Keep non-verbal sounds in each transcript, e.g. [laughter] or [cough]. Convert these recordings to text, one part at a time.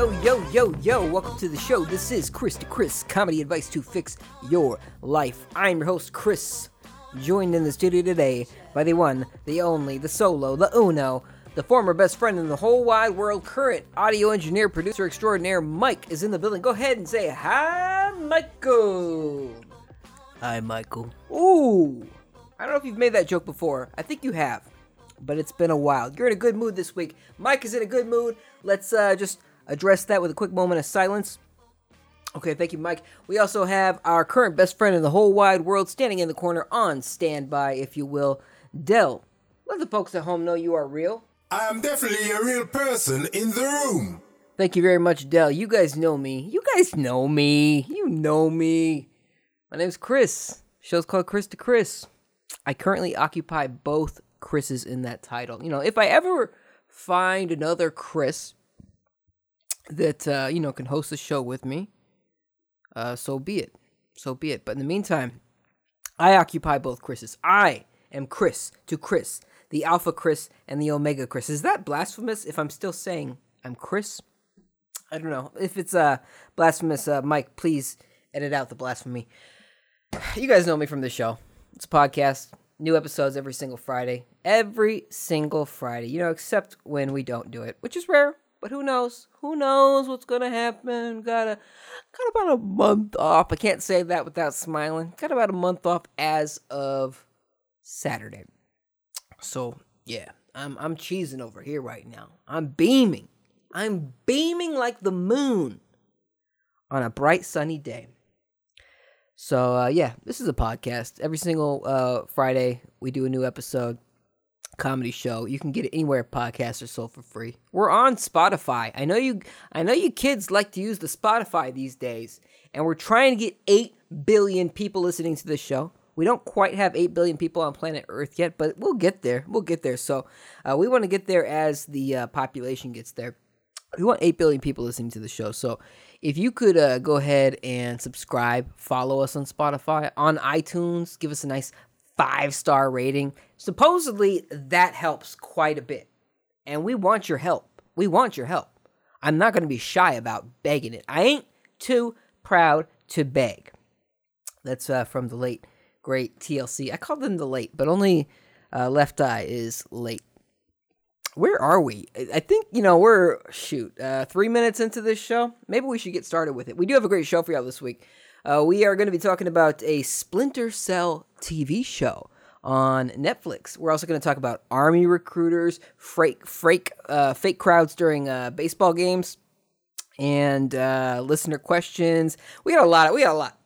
yo, yo, yo, yo. Welcome to the show. This is Chris to Chris, comedy advice to fix your life. I'm your host, Chris, joined in the studio today by the one, the only, the solo, the uno, the former best friend in the whole wide world, current audio engineer, producer extraordinaire, Mike is in the building. Go ahead and say hi, Michael. Hi, Michael. Ooh. I don't know if you've made that joke before. I think you have, but it's been a while. You're in a good mood this week. Mike is in a good mood. Let's uh, just address that with a quick moment of silence. Okay, thank you, Mike. We also have our current best friend in the whole wide world standing in the corner on standby, if you will, Dell. Let the folks at home know you are real. I am definitely a real person in the room. Thank you very much, Dell. You guys know me. You guys know me. You know me. My name's Chris. Show's called Chris to Chris. I currently occupy both Chris's in that title. You know, if I ever find another Chris that uh, you know can host a show with me, uh, so be it. So be it. But in the meantime, I occupy both Chris's. I am Chris to Chris, the Alpha Chris and the Omega Chris. Is that blasphemous if I'm still saying I'm Chris? I don't know. If it's uh, blasphemous, uh, Mike, please edit out the blasphemy. You guys know me from the show. It's a podcast, new episodes every single Friday. Every single Friday, you know, except when we don't do it, which is rare. But who knows? Who knows what's gonna happen? Got a got about a month off. I can't say that without smiling. Got about a month off as of Saturday. So yeah, I'm I'm cheesing over here right now. I'm beaming. I'm beaming like the moon on a bright sunny day. So uh, yeah, this is a podcast. Every single uh, Friday we do a new episode comedy show. You can get it anywhere podcasts are sold for free. We're on Spotify. I know you I know you kids like to use the Spotify these days, and we're trying to get 8 billion people listening to this show. We don't quite have 8 billion people on planet Earth yet, but we'll get there. We'll get there. So, uh, we want to get there as the uh, population gets there. We want 8 billion people listening to the show. So, if you could uh, go ahead and subscribe, follow us on Spotify, on iTunes, give us a nice five star rating. Supposedly, that helps quite a bit. And we want your help. We want your help. I'm not going to be shy about begging it. I ain't too proud to beg. That's uh, from the late, great TLC. I call them the late, but only uh, Left Eye is late. Where are we? I think, you know, we're, shoot, uh, three minutes into this show. Maybe we should get started with it. We do have a great show for y'all this week. Uh, we are going to be talking about a Splinter Cell TV show on Netflix. We're also going to talk about army recruiters, fake, fake, uh, fake crowds during uh, baseball games, and uh, listener questions. We got a lot. Of, we got a lot,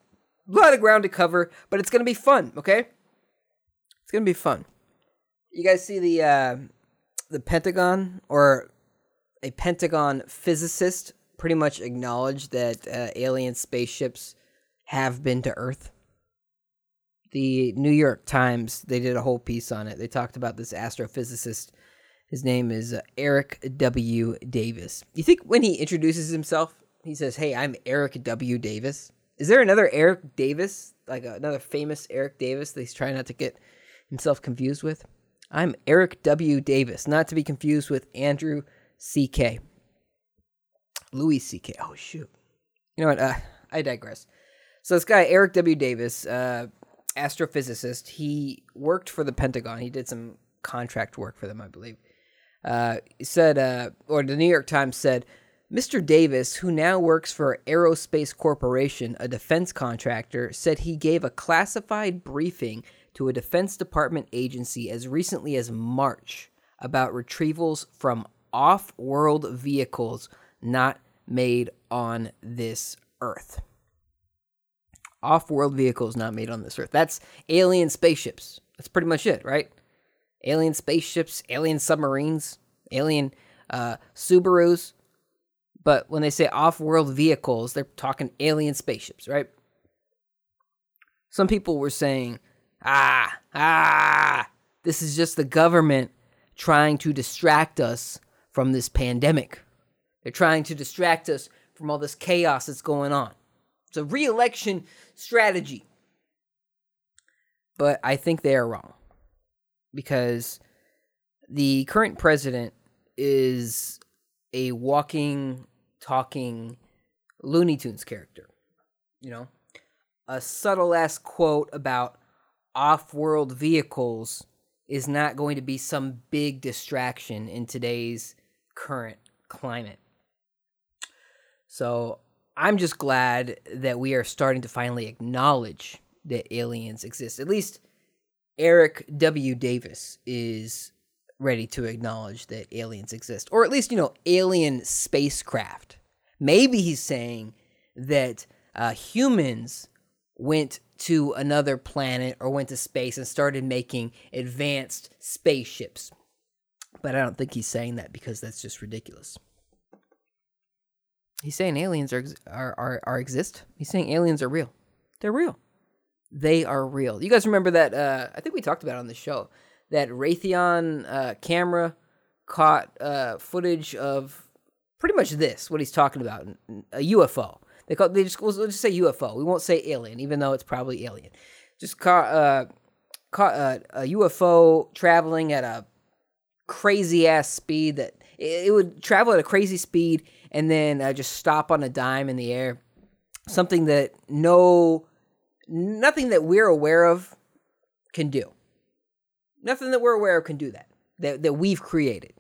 a lot of ground to cover, but it's going to be fun. Okay, it's going to be fun. You guys see the uh, the Pentagon or a Pentagon physicist pretty much acknowledged that uh, alien spaceships have been to Earth. The New York Times they did a whole piece on it. They talked about this astrophysicist. His name is uh, Eric W. Davis. You think when he introduces himself, he says, "Hey, I'm Eric W. Davis." Is there another Eric Davis, like another famous Eric Davis that he's trying not to get himself confused with? I'm Eric W. Davis, not to be confused with Andrew C.K. Louis C.K. Oh shoot. You know what? Uh, I digress. So this guy Eric W. Davis, uh, astrophysicist, he worked for the Pentagon. He did some contract work for them, I believe. Uh, said, uh, or the New York Times said, Mr. Davis, who now works for Aerospace Corporation, a defense contractor, said he gave a classified briefing to a Defense Department agency as recently as March about retrievals from off world vehicles not made on this Earth off world vehicles not made on this earth. That's alien spaceships. That's pretty much it, right? Alien spaceships, alien submarines, alien uh, Subarus. But when they say off world vehicles, they're talking alien spaceships, right? Some people were saying, ah, ah, this is just the government trying to distract us from this pandemic. They're trying to distract us from all this chaos that's going on. It's a re election strategy. But I think they are wrong because the current president is a walking talking Looney Tunes character. You know, a subtle ass quote about off world vehicles is not going to be some big distraction in today's current climate. So I'm just glad that we are starting to finally acknowledge that aliens exist. At least Eric W. Davis is ready to acknowledge that aliens exist, or at least, you know, alien spacecraft. Maybe he's saying that uh, humans went to another planet or went to space and started making advanced spaceships. But I don't think he's saying that because that's just ridiculous. He's saying aliens are are are, are exist. He's saying aliens are real. They're real. They are real. You guys remember that? Uh, I think we talked about it on the show that Raytheon uh, camera caught uh, footage of pretty much this. What he's talking about, a UFO. They call they just let's just say UFO. We won't say alien, even though it's probably alien. Just caught uh, caught a, a UFO traveling at a crazy ass speed that it, it, would travel at a crazy speed and then uh, just stop on a dime in the air. Something that no, nothing that we're aware of can do. Nothing that we're aware of can do that. That that we've created.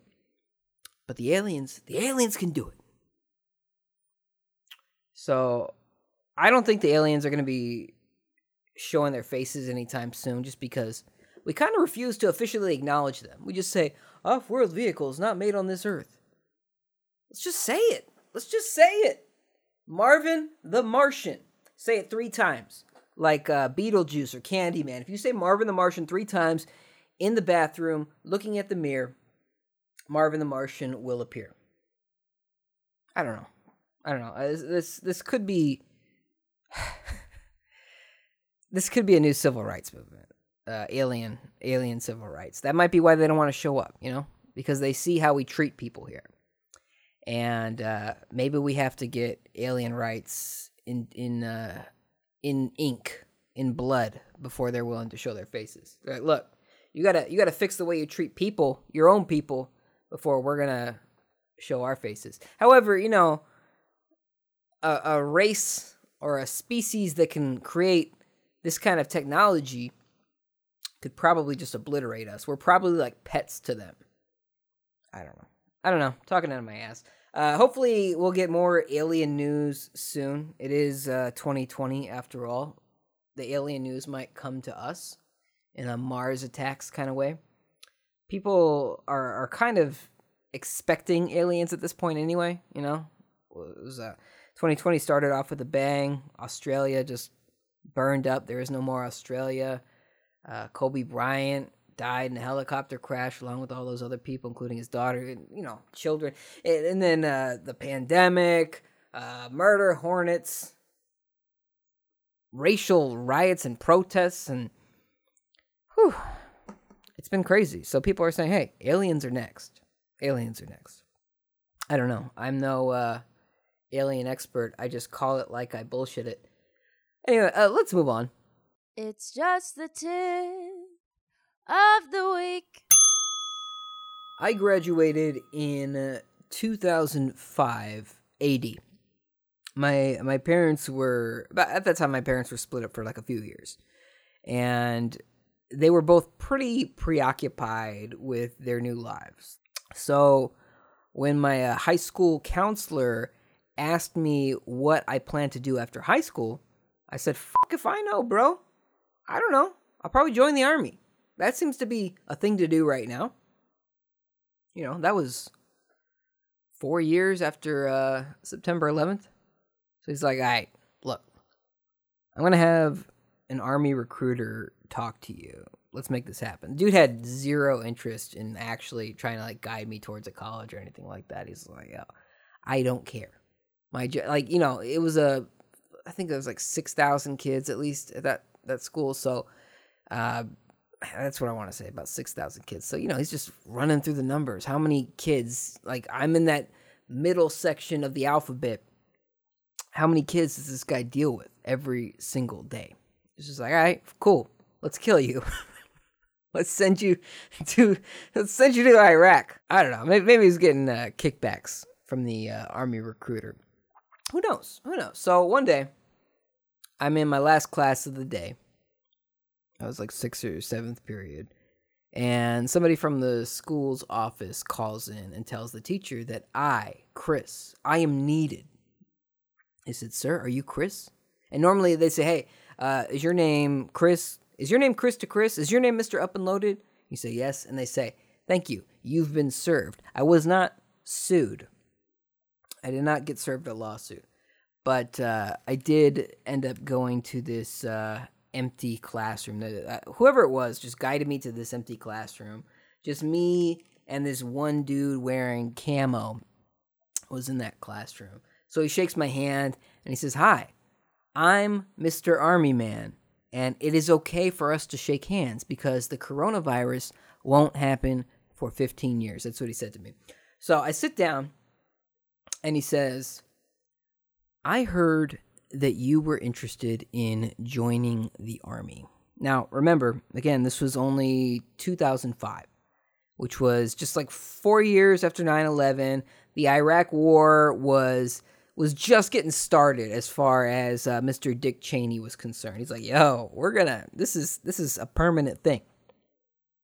But the aliens, the aliens can do it. So I don't think the aliens are going to be showing their faces anytime soon just because we kind of refuse to officially acknowledge them. We just say, off world vehicles not made on this earth. Let's just say it. Let's just say it. Marvin the Martian. Say it three times. Like uh, Beetlejuice or Candyman. If you say Marvin the Martian three times in the bathroom, looking at the mirror, Marvin the Martian will appear. I don't know. I don't know. This this, this could be [sighs] this could be a new civil rights movement. Uh, alien alien civil rights. That might be why they don't want to show up, you know? Because they see how we treat people here. And uh, maybe we have to get alien rights in in uh, in ink, in blood before they're willing to show their faces. Like, look, you gotta you gotta fix the way you treat people, your own people, before we're gonna show our faces. However, you know, a, a race or a species that can create this kind of technology could probably just obliterate us. We're probably like pets to them. I don't know. I don't know. Talking out of my ass. Uh, hopefully, we'll get more alien news soon. It is uh, 2020 after all. The alien news might come to us in a Mars attacks kind of way. People are, are kind of expecting aliens at this point anyway, you know? It was uh, 2020 started off with a bang. Australia just burned up. There is no more Australia. Uh, Kobe Bryant died in a helicopter crash along with all those other people, including his daughter and you know children. And, and then uh, the pandemic, uh, murder, hornets, racial riots and protests, and whew, it's been crazy. So people are saying, "Hey, aliens are next. Aliens are next." I don't know. I'm no uh, alien expert. I just call it like I bullshit it. Anyway, uh, let's move on. It's just the tip of the week. I graduated in 2005 AD. My my parents were at that time my parents were split up for like a few years. And they were both pretty preoccupied with their new lives. So when my uh, high school counselor asked me what I planned to do after high school, I said, "Fuck if I know, bro. I don't know. I'll probably join the army." That seems to be a thing to do right now. You know, that was four years after uh, September 11th. So he's like, all right, look, I'm going to have an army recruiter talk to you. Let's make this happen. Dude had zero interest in actually trying to like guide me towards a college or anything like that. He's like, I don't care. My like, you know, it was a, I think it was like six thousand kids at least at that that school. So, uh, that's what I want to say about 6,000 kids. So, you know, he's just running through the numbers. How many kids? Like, I'm in that middle section of the alphabet. How many kids does this guy deal with every single day? It's just like, all right, cool. Let's kill you. [laughs] let's send you [laughs] to let's send you to Iraq. I don't know. Maybe, maybe he's getting uh, kickbacks from the uh, army recruiter. who knows? Who knows? So one day, I'm in my last class of the day. I was like sixth or seventh period. And somebody from the school's office calls in and tells the teacher that I, Chris, I am needed. I said, Sir, are you Chris? And normally they say, Hey, uh, is your name Chris? Is your name Chris to Chris? Is your name Mr. Up and Loaded? You say, Yes. And they say, Thank you. You've been served. I was not sued. I did not get served a lawsuit. But uh, I did end up going to this uh, empty classroom. Whoever it was just guided me to this empty classroom. Just me and this one dude wearing camo was in that classroom. So he shakes my hand and he says, Hi, I'm Mr. Army Man, and it is okay for us to shake hands because the coronavirus won't happen for 15 years. That's what he said to me. So I sit down and he says, I heard that you were interested in joining the army. Now, remember, again, this was only 2005, which was just like 4 years after 9/11. The Iraq war was was just getting started as far as uh, Mr. Dick Cheney was concerned. He's like, "Yo, we're to this is this is a permanent thing.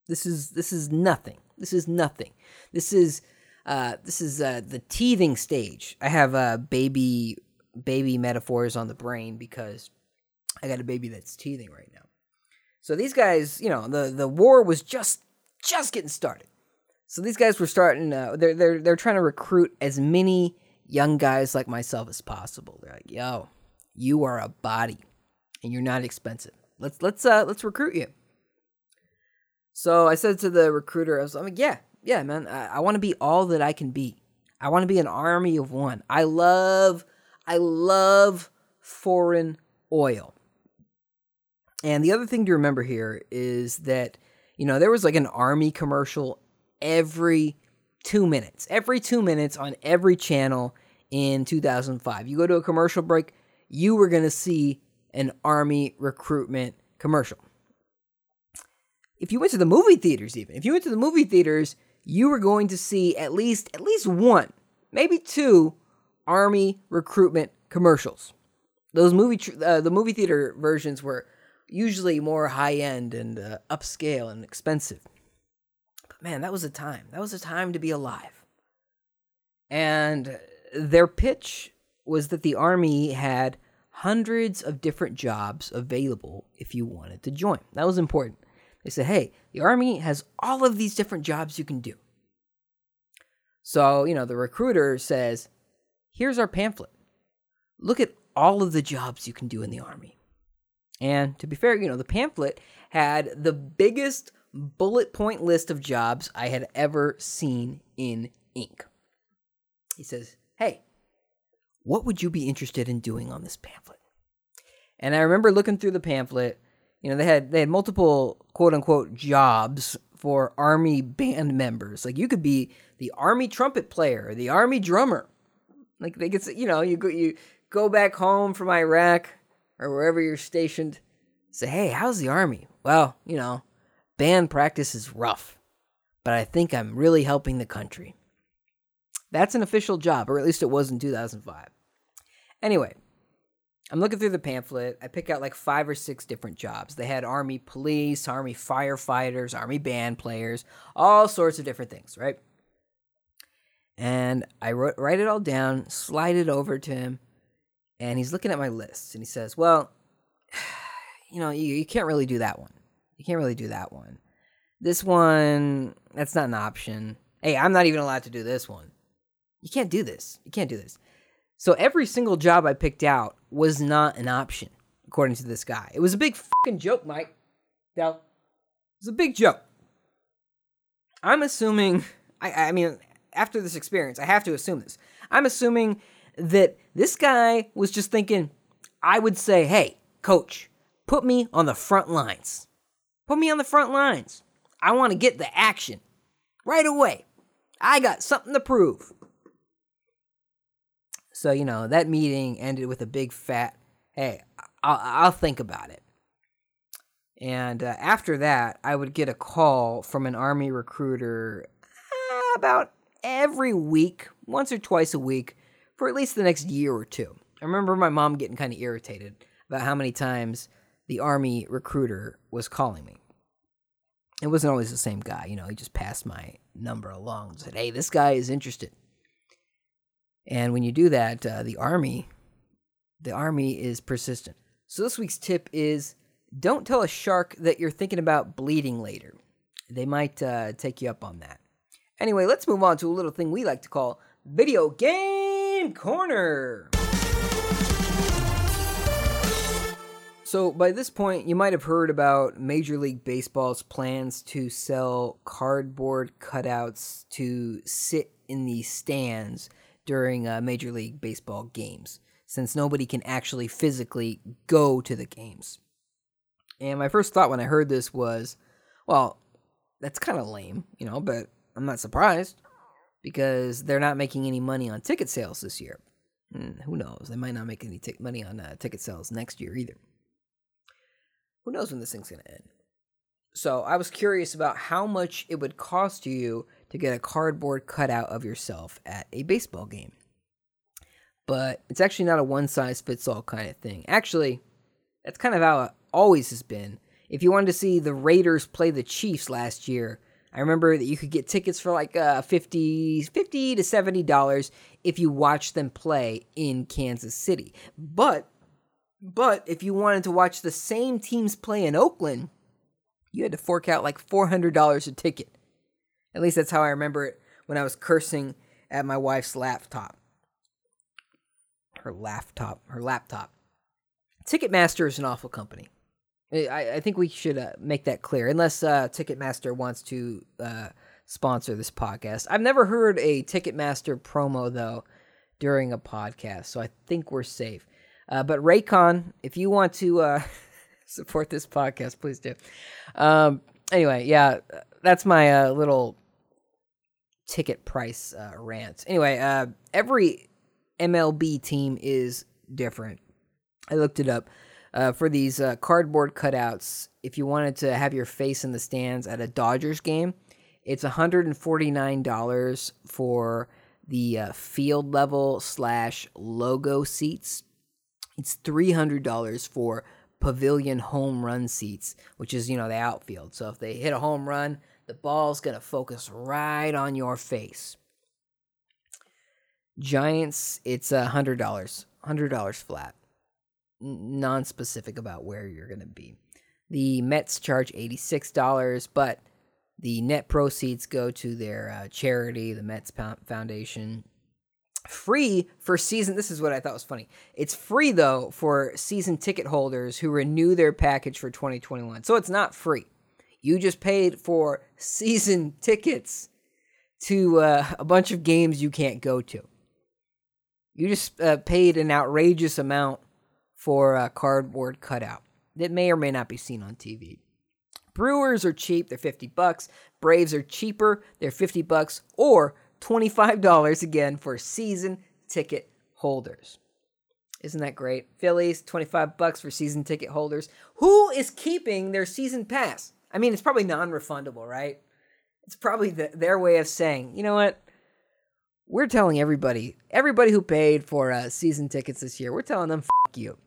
This is this is nothing. This is nothing. This is uh, this is uh, the teething stage. I have a baby baby metaphors on the brain because I got a baby that's teething right now. So these guys, you know, the the war was just just getting started. So these guys were starting. Uh, they're they're they're trying to recruit as many young guys like myself as possible. They're like, "Yo, you are a body, and you're not expensive. Let's let's uh let's recruit you." So I said to the recruiter, I was like, "Yeah, yeah, man. I, I want to be all that I can be. I want to be an army of one. I love, I love foreign oil. And the other thing to remember here is that, you know, there was like an army commercial every two minutes, every two minutes on every channel in 2005. You go to a commercial break, you were going to see an army recruitment commercial. If you went to the movie theaters, even if you went to the movie theaters, you were going to see at least at least one, maybe two army recruitment commercials. Those movie tr- uh, the movie theater versions were usually more high end and uh, upscale and expensive. But man, that was a time. That was a time to be alive. And their pitch was that the army had hundreds of different jobs available if you wanted to join. That was important. They said, hey, the Army has all of these different jobs you can do. So, you know, the recruiter says, here's our pamphlet. Look at all of the jobs you can do in the Army. And to be fair, you know, the pamphlet had the biggest bullet point list of jobs I had ever seen in ink. He says, Hey, what would you be interested in doing on this pamphlet? And I remember looking through the pamphlet you know, they had they had multiple quote unquote jobs for army band members. Like you could be the army trumpet player, the army drummer. Like they get you know, you go you go back home from Iraq or wherever you're stationed. Say, hey, how's the army? Well, you know, band practice is rough, but I think I'm really helping the country. That's an official job, or at least it was in 2005. Anyway, I'm looking through the pamphlet. I pick out like five or six different jobs. They had army police, army firefighters, army band players, all sorts of different things, right? And I wrote, write it all down, slide it over to him, and he's looking at my list and he says, Well, [sighs] you know, you, you can't really do that one. You can't really do that one. This one, that's not an option. Hey, I'm not even allowed to do this one. You can't do this. You can't do this. So every single job I picked out was not an option, according to this guy. It was a big fucking joke, Mike. Now, it was a big joke. I'm assuming, I, I mean, after this experience, I have to assume this. I'm assuming that this guy was just thinking, I would say, hey, coach, put me on the front lines. Put me on the front lines. I want to get the action right away. I got something to prove. So, you know, that meeting ended with a big fat, hey, I'll, I'll think about it. And uh, after that, I would get a call from an army recruiter uh, about every week, once or twice a week, for at least the next year or two. I remember my mom getting kind of irritated about how many times the army recruiter was calling me. It wasn't always the same guy, you know, he just passed my number along and said, Hey, this guy is interested. And when you do that, uh, the army, the army is persistent. So this week's tip is don't tell a shark that you're thinking about bleeding later. They might uh, take you up on that. Anyway, let's move on to a little thing we like to call Video Game Corner. So, by this point, you might have heard about Major League Baseball's plans to sell cardboard cutouts to sit in the stands during uh, Major League Baseball games, since nobody can actually physically go to the games. And my first thought when I heard this was, well, that's kind of lame, you know, but I'm not surprised because they're not making any money on ticket sales this year. And who knows? They might not make any t- money on uh, ticket sales next year either. Who knows when this thing's going to end? So I was curious about how much it would cost you to get a cardboard cutout of yourself at a baseball game. But it's actually not a one size fits all kind of thing. Actually, that's kind of how it always has been. If you wanted to see the Raiders play the Chiefs last year, I remember that you could get tickets for like uh, 50, 50 to $70 if you watched them play in Kansas City. But but if you wanted to watch the same teams play in Oakland, you had to fork out like $400 a ticket. At least that's how I remember it when I was cursing at my wife's laptop. Her laptop, her laptop. Ticketmaster is an awful company. I, I think we should uh, make that clear, unless uh, Ticketmaster wants to uh, sponsor this podcast. I've never heard a Ticketmaster promo, though, during a podcast, so I think we're safe. Uh, but Raycon, if you want to uh, [laughs] support this podcast, please do. Um, anyway, yeah, that's my uh, little ticket price rant. Anyway, every MLB team is different. I looked it up. Uh, for these uh, cardboard cutouts, if you wanted to have your face in the stands at a Dodgers game, it's $149 for the uh, field level slash logo seats. It's $300 for pavilion home run seats, which is, you know, the outfield. So if they hit a home run, the ball's going to focus right on your face. Giants, it's a $100. $100 flat. Non specific about where you're going to be. The Mets charge $86, but the net proceeds go to their uh, charity, the Mets Foundation. Free for season. This is what I thought was funny. It's free though for season ticket holders who renew their package for 2021. So it's not free. You just paid for season [laughs] tickets to uh, a bunch of games you can't go to. You just uh, paid an outrageous amount for a cardboard cutout that may or may not be seen on TV. Brewers are cheap, they're 50 bucks. Braves are cheaper, they're 50 bucks or $25 again for season ticket holders. Isn't that great? Phillies, 25 bucks for season ticket holders. Who is keeping their season pass? I mean, it's probably non-refundable, right? It's probably the, their way of saying, you know what? We're telling everybody, everybody who paid for uh, season tickets this year, we're telling them, "Fuck you."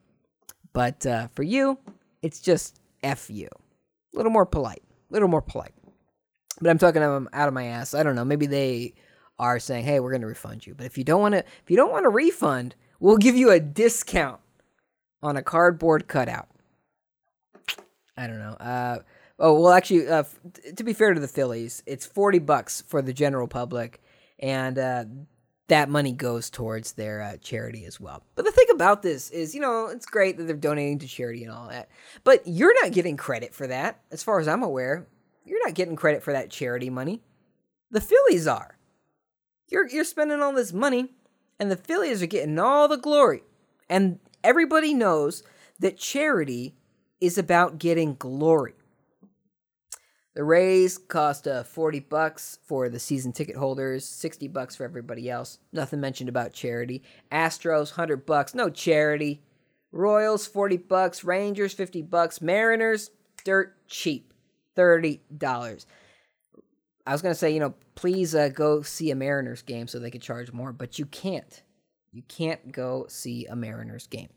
But uh, for you, it's just "f you." A little more polite, a little more polite. But I'm talking them out of my ass. I don't know. Maybe they are saying, "Hey, we're going to refund you." But if you don't want to, if you don't want a refund, we'll give you a discount on a cardboard cutout. I don't know. Uh, oh well, actually, uh, f- to be fair to the Phillies, it's forty bucks for the general public, and uh, that money goes towards their uh, charity as well. But the thing about this is, you know, it's great that they're donating to charity and all that, but you're not getting credit for that, as far as I'm aware. You're not getting credit for that charity money. The Phillies are. You're you're spending all this money, and the Phillies are getting all the glory. And everybody knows that charity is about getting glory. The Rays cost uh, 40 bucks for the season ticket holders, 60 bucks for everybody else. Nothing mentioned about charity. Astros 100 bucks, no charity. Royals 40 bucks, Rangers 50 bucks, Mariners dirt cheap, $30. I was going to say, you know, please uh, go see a Mariners game so they could charge more, but you can't. You can't go see a Mariners game.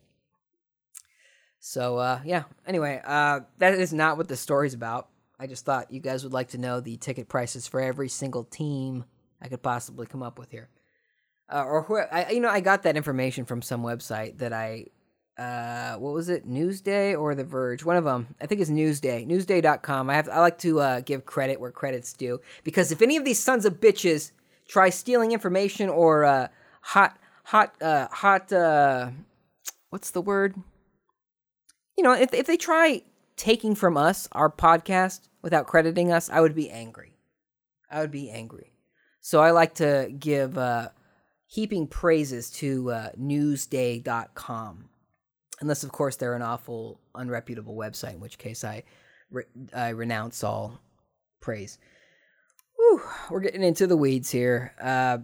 So uh, yeah. Anyway, uh, that is not what the story's about. I just thought you guys would like to know the ticket prices for every single team I could possibly come up with here. Uh, or where I, you know, I got that information from some website that I, uh, what was it, Newsday or The Verge? One of them. I think it's Newsday. Newsday.com. I have. I like to uh, give credit where credit's due because if any of these sons of bitches try stealing information or uh, hot, hot, uh, hot, uh, what's the word? You know, if if they try taking from us our podcast without crediting us, I would be angry. I would be angry. So I like to give uh, heaping praises to uh, Newsday.com, unless of course they're an awful, unreputable website, in which case I re- I renounce all praise. Whew, we're getting into the weeds here. Uh,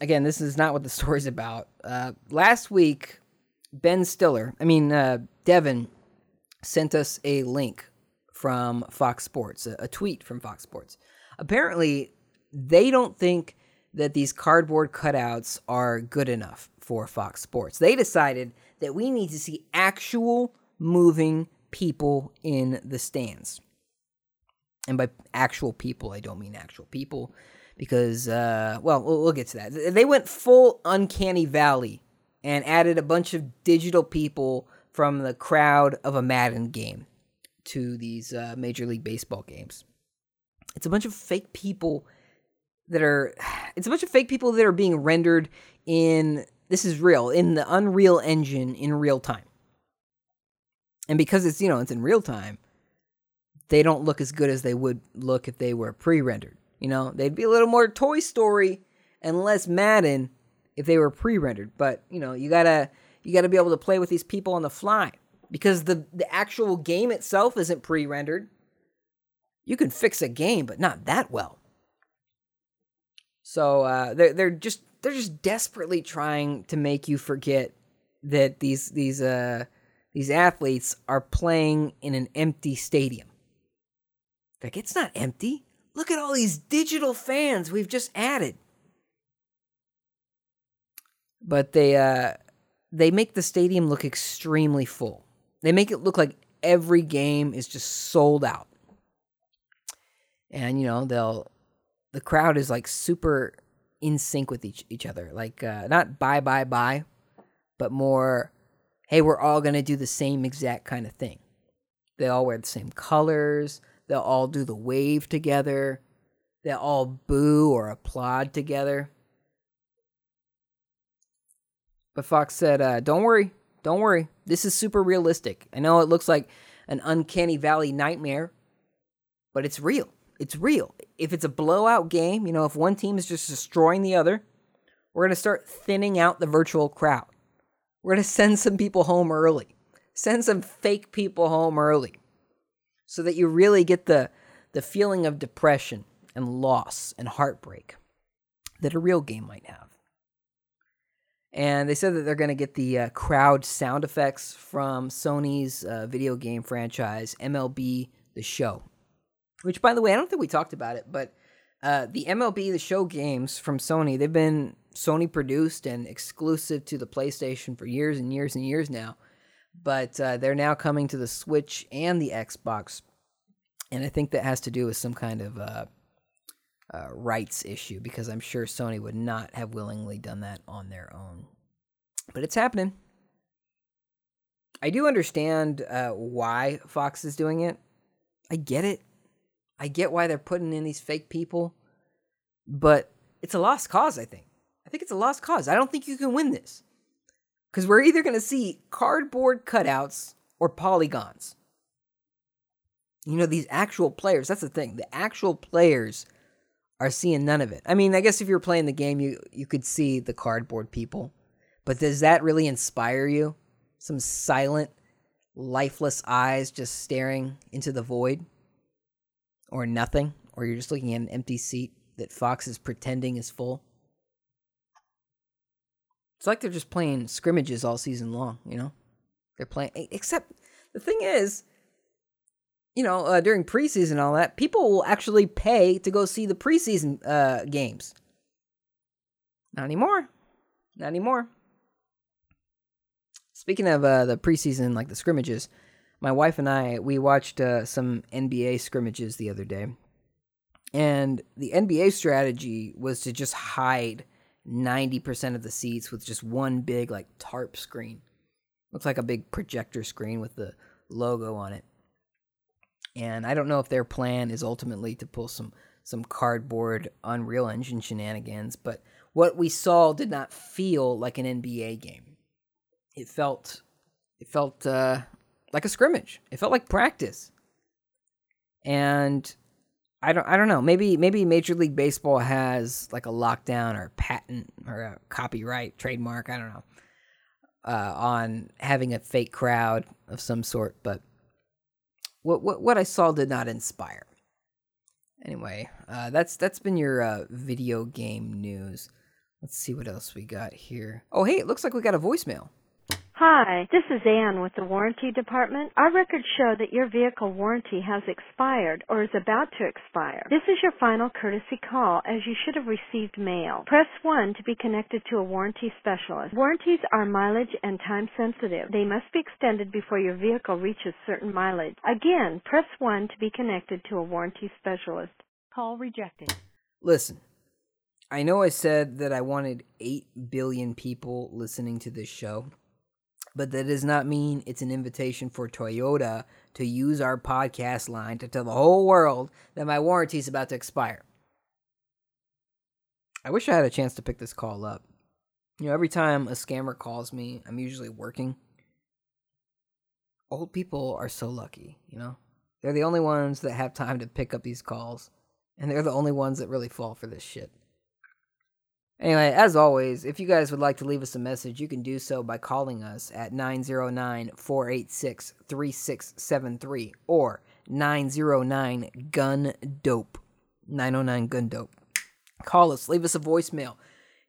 again, this is not what the story's about. Uh, last week, Ben Stiller, I mean uh, Devin, sent us a link from Fox Sports, a, a tweet from Fox Sports. Apparently, they don't think that these cardboard cutouts are good enough for Fox Sports. They decided that we need to see actual moving people in the stands. And by actual people, I don't mean actual people because, uh, well, well, we'll get to that. They went full Uncanny Valley and added a bunch of digital people from the crowd of a Madden game to these uh, Major League Baseball games. It's a bunch of fake people that are. [sighs] It's a bunch of fake people that are being rendered in. This is real in the Unreal Engine in real time. And because it's you know it's in real time, they don't look as good as they would look if they were pre-rendered. You know, they'd be a little more Toy Story and less Madden if they were pre-rendered. But you know, you gotta you gotta be able to play with these people on the fly because the the actual game itself isn't pre-rendered. You can fix a game, but not that well. So uh, they're they're just they're just desperately trying to make you forget that these these uh these athletes are playing in an empty stadium. Like it's not empty. Look at all these digital fans we've just added. But they uh they make the stadium look extremely full. They make it look like every game is just sold out. And you know, they'll the crowd is like super in sync with each each other. Like uh not bye bye bye, but more hey, we're all going to do the same exact kind of thing. They all wear the same colors, they'll all do the wave together. They'll all boo or applaud together. But Fox said, uh, "Don't worry, don't worry. This is super realistic. I know it looks like an uncanny valley nightmare, but it's real. It's real. If it's a blowout game, you know, if one team is just destroying the other, we're going to start thinning out the virtual crowd. We're going [laughs] to send some people home early. Send some fake people home early so that you really get the the feeling of depression and loss and heartbreak that a real game might have. And they said that they're going to get the uh, crowd sound effects from Sony's uh, video game franchise, MLB The Show. Which, by the way, I don't think we talked about it, but uh, the MLB The Show games from Sony, they've been Sony produced and exclusive to the PlayStation for years and years and years now. But uh, they're now coming to the Switch and the Xbox. And I think that has to do with some kind of uh, rights issue because I'm sure Sony would not have willingly done that on their own. But it's happening. I do understand uh, why Fox is doing it. I get it. I get why they're putting in these fake people, but it's a lost cause, I think. I think it's a lost cause. I don't think you can win this. Because we're either going to see cardboard cutouts or polygons. You know, these actual players, that's the thing. The actual players are seeing none of it. I mean, I guess if you're playing the game, you, you could see the cardboard people. But does that really inspire you? Some silent, lifeless eyes just staring into the void? Or nothing? Or you're just looking at an empty seat that Fox is pretending is full? It's like they're just playing scrimmages all season long, you know? They're playing, except the thing is, you know, uh, during preseason and all that, people will actually pay to go see the preseason uh, games. Not anymore. Not anymore. Speaking of uh, the preseason, like the scrimmages, my wife and I we watched uh, some NBA scrimmages the other day, and the NBA strategy was to just hide ninety percent of the seats with just one big like tarp screen. Looks like a big projector screen with the logo on it. And I don't know if their plan is ultimately to pull some some cardboard Unreal Engine shenanigans, but what we saw did not feel like an NBA game. It felt it felt uh, like a scrimmage. It felt like practice. And I don't I don't know. Maybe maybe Major League Baseball has like a lockdown or a patent or a copyright trademark, I don't know. Uh, on having a fake crowd of some sort, but what what what I saw did not inspire. Anyway, uh, that's that's been your uh, video game news. Let's see what else we got here. Oh, hey, it looks like we got a voicemail. Hi, this is Anne with the warranty department. Our records show that your vehicle warranty has expired or is about to expire. This is your final courtesy call as you should have received mail. Press 1 to be connected to a warranty specialist. Warranties are mileage and time sensitive. They must be extended before your vehicle reaches certain mileage. Again, press 1 to be connected to a warranty specialist. Call rejected. Listen, I know I said that I wanted 8 billion people listening to this show, but that does not mean it's an invitation for Toyota to use our podcast line to tell the whole world that my warranty is about to expire. I wish I had a chance to pick this call up. You know, every time a scammer calls me, I'm usually working. Old people are so lucky, you know? They're the only ones that have time to pick up these calls, and they're the only ones that really fall for this shit. Anyway, as always, if you guys would like to leave us a message, you can do so by calling us at 909 486 3673 or 909 Gun Dope. 909 Gun Dope. Call us, leave us a voicemail,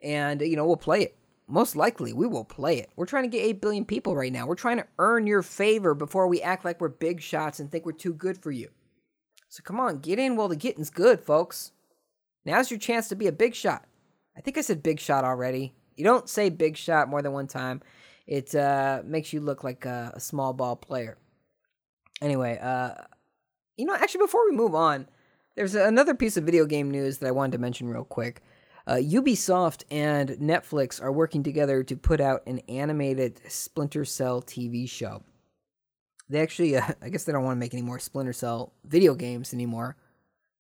and, you know, we'll play it. Most likely, we will play it. We're trying to get 8 billion people right now. We're trying to earn your favor before we act like we're big shots and think we're too good for you. So come on, get in while the getting's good, folks. Now's your chance to be a big shot. I think I said big shot already. You don't say big shot more than one time. It uh, makes you look like a, a small ball player. Anyway, uh, you know, actually, before we move on, there's another piece of video game news that I wanted to mention real quick. Uh, Ubisoft and Netflix are working together to put out an animated Splinter Cell TV show. They actually, uh, [laughs] I guess they don't want to make any more Splinter Cell video games anymore,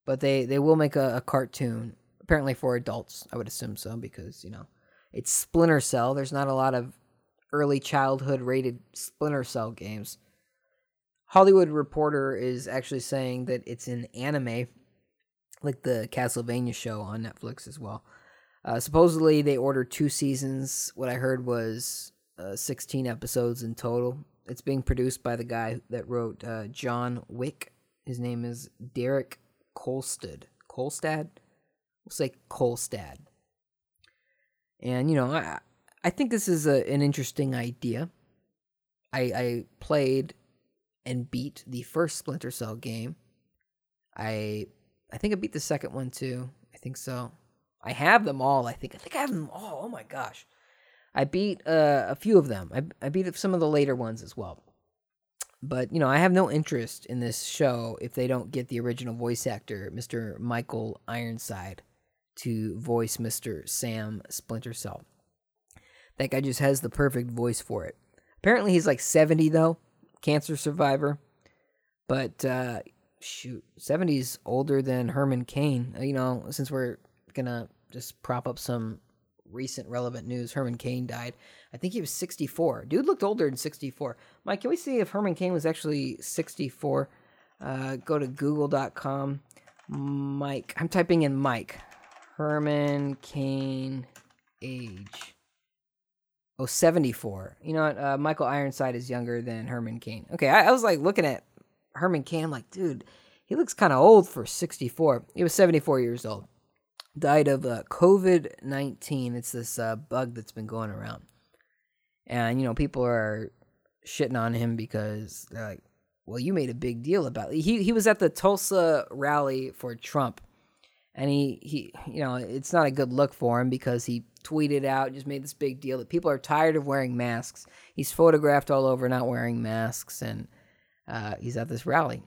but they, they will make a, a cartoon apparently for adults. I would assume so because you know it's Splinter Cell. There's not a lot of early childhood rated Splinter Cell games. Hollywood Reporter is actually saying that it's an anime, like the Castlevania show on Netflix as well. Uh, supposedly, they ordered two seasons. What I heard was uh, 16 episodes in total. It's being produced by the guy that wrote uh, John Wick. His name is Derek Kolstad. Kolstad? We'll say Kolstad. And you know, I I think this is a, an interesting idea. I I played and beat the first Splinter Cell game. I I think I beat the second one too. I think so. I have them all. I think I think I have them all. Oh my gosh. I beat uh, a few of them. I I beat some of the later ones as well. But you know, I have no interest in this show if they don't get the original voice actor, Mr. Michael Ironside to voice Mr. Sam Splinter Cell. That guy just has the perfect voice for it. Apparently, he's like 70 though, cancer survivor. But uh, shoot, 70's older than Herman Cain. Uh, you know, since we're gonna just prop up some recent relevant news, Herman Cain died. I think he was 64. Dude looked older than 64. Mike, can we see if Herman Cain was actually 64? Uh, go to google.com. Mike. I'm typing in Mike. Herman Cain age. Oh, 74. You know what? Uh, Michael Ironside is younger than Herman Cain. Okay, I, I was like looking at Herman Cain. I'm like, dude, he looks kind of old for 64. He was 74 years old. Died of uh, COVID 19. It's this uh, bug that's been going around. And, you know, people are shitting on him because they're like, well, you made a big deal about it. He, he was at the Tulsa rally for Trump and he he you know it's not a good look for him because he tweeted out just made this big deal that people are tired of wearing masks. He's photographed all over not wearing masks, and uh, he's at this rally.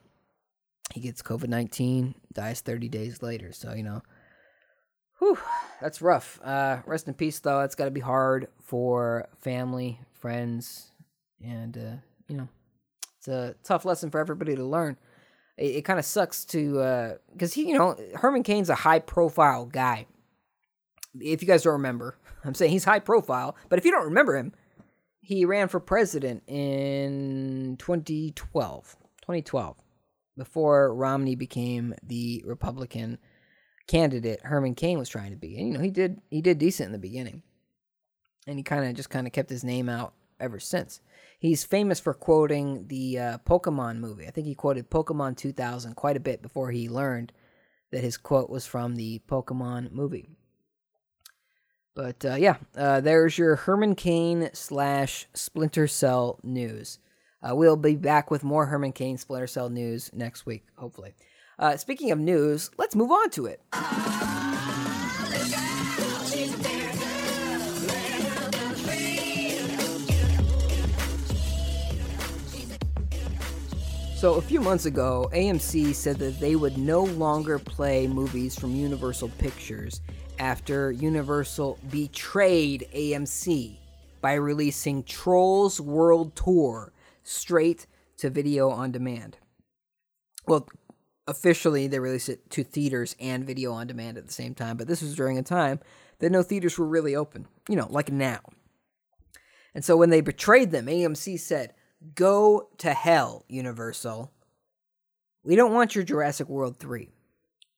He gets COVID nineteen, dies thirty days later. So you know, whew, that's rough. Uh, rest in peace, though. It's got to be hard for family, friends, and uh, you know, it's a tough lesson for everybody to learn. It, it kind of sucks to uh, because he, you know, Herman Cain's a high profile guy. If you guys don't remember, [laughs] I'm saying he's high profile, but if you don't remember him, he ran for president in 2012. 2012, before Romney became the Republican candidate Herman Cain was trying to be. And you know, he did he did decent in the beginning. And he kind of just kind of kept his name out ever since. He's famous for quoting the uh, Pokemon movie. I think he quoted Pokemon 2000 quite a bit before he learned that his quote was from the Pokemon movie. But uh, yeah, uh, there's your Herman Cain slash Splinter Cell news. Uh, we'll be back with more Herman Cain Splinter Cell news next week, hopefully. Uh, speaking of news, let's move on to it. So, a few months ago, AMC said that they would no longer play movies from Universal Pictures after Universal betrayed AMC by releasing Trolls World Tour straight to video on demand. Well, officially, they released it to theaters and video on demand at the same time, but this was during a time that no theaters were really open, you know, like now. And so when they betrayed them, AMC said, Go to hell, Universal. We don't want your Jurassic World 3.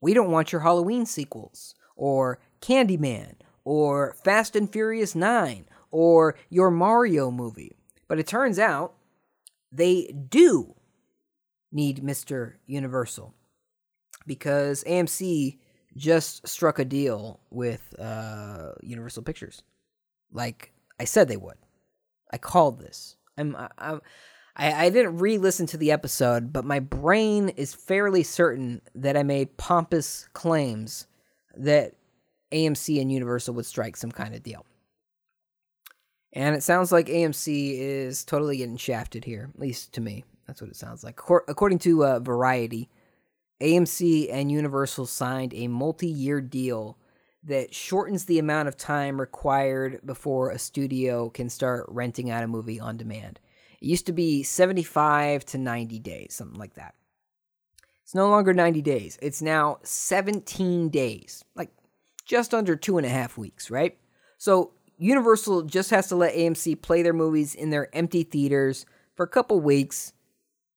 We don't want your Halloween sequels, or Candyman, or Fast and Furious 9, or your Mario movie. But it turns out they do need Mr. Universal because AMC just struck a deal with uh, Universal Pictures. Like I said they would. I called this. I'm, I'm I, I didn't re-listen to the episode, but my brain is fairly certain that I made pompous claims that AMC and Universal would strike some kind of deal. And it sounds like AMC is totally getting shafted here, at least to me. That's what it sounds like. According to uh, Variety, AMC and Universal signed a multi year deal that shortens the amount of time required before a studio can start renting out a movie on demand. It used to be 75 to 90 days, something like that. It's no longer 90 days, it's now 17 days, like just under two and a half weeks, right? So Universal just has to let AMC play their movies in their empty theaters for a couple weeks,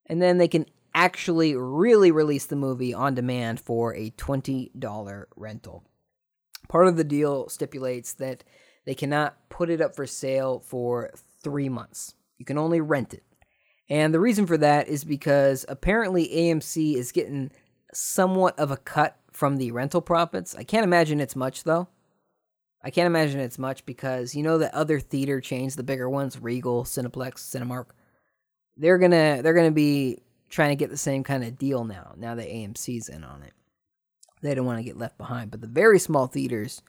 and then they can actually really release the movie on demand for a $20 rental. Part of the deal stipulates that they cannot put it up for sale for three months. You can only rent it. And the reason for that is because apparently AMC is getting somewhat of a cut from the rental profits. I can't imagine it's much though. I can't imagine it's much because you know the other theater chains, the bigger ones, Regal, Cineplex, Cinemark, they're gonna they're gonna be trying to get the same kind of deal now. Now that AMC's in on it, they don't want to get left behind. But the very small theaters,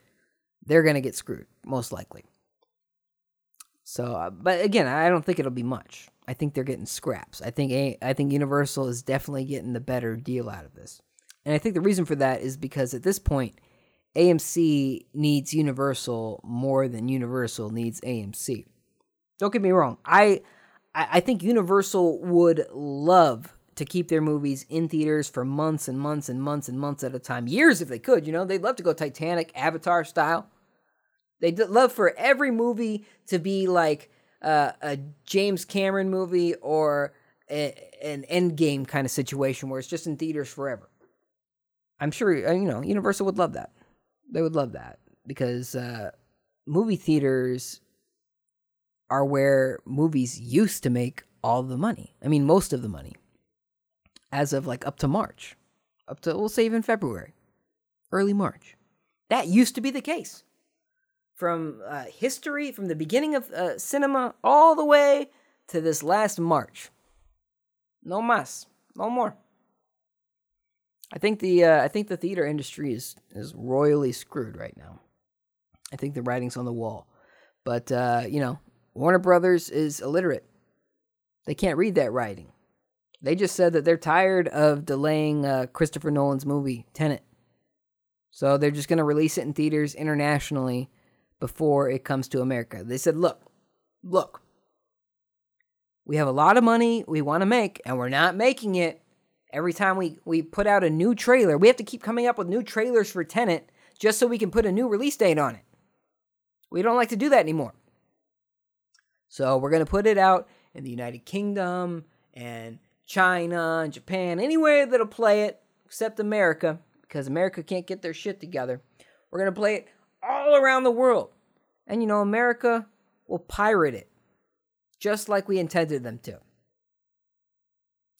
they're gonna get screwed most likely. So, uh, but again, I don't think it'll be much. I think they're getting scraps. I think A- I think Universal is definitely getting the better deal out of this, and I think the reason for that is because at this point AMC needs Universal more than Universal needs AMC. Don't get me wrong. I I think Universal would love to keep their movies in theaters for months and months and months and months at a time. Years if they could, you know. They'd love to go Titanic, Avatar style. They'd love for every movie to be like uh, a James Cameron movie or a, an Endgame kind of situation where it's just in theaters forever. I'm sure uh, you know Universal would love that they would love that because uh, movie theaters are where movies used to make all the money. I mean, most of the money, as of like up to March, up to we'll say even February, early March. That used to be the case. From uh, history, from the beginning of uh, cinema all the way to this last March. No mas, no more. I think the uh, I think the theater industry is is royally screwed right now. I think the writing's on the wall. But uh, you know, Warner Brothers is illiterate. They can't read that writing. They just said that they're tired of delaying uh, Christopher Nolan's movie Tenet. So they're just going to release it in theaters internationally before it comes to America. They said, "Look, look. We have a lot of money we want to make and we're not making it. Every time we we put out a new trailer, we have to keep coming up with new trailers for Tenet just so we can put a new release date on it. We don't like to do that anymore. So we're going to put it out in the United Kingdom and China Japan, anywhere that'll play it except America, because America can't get their shit together. We're going to play it all around the world. And you know, America will pirate it just like we intended them to.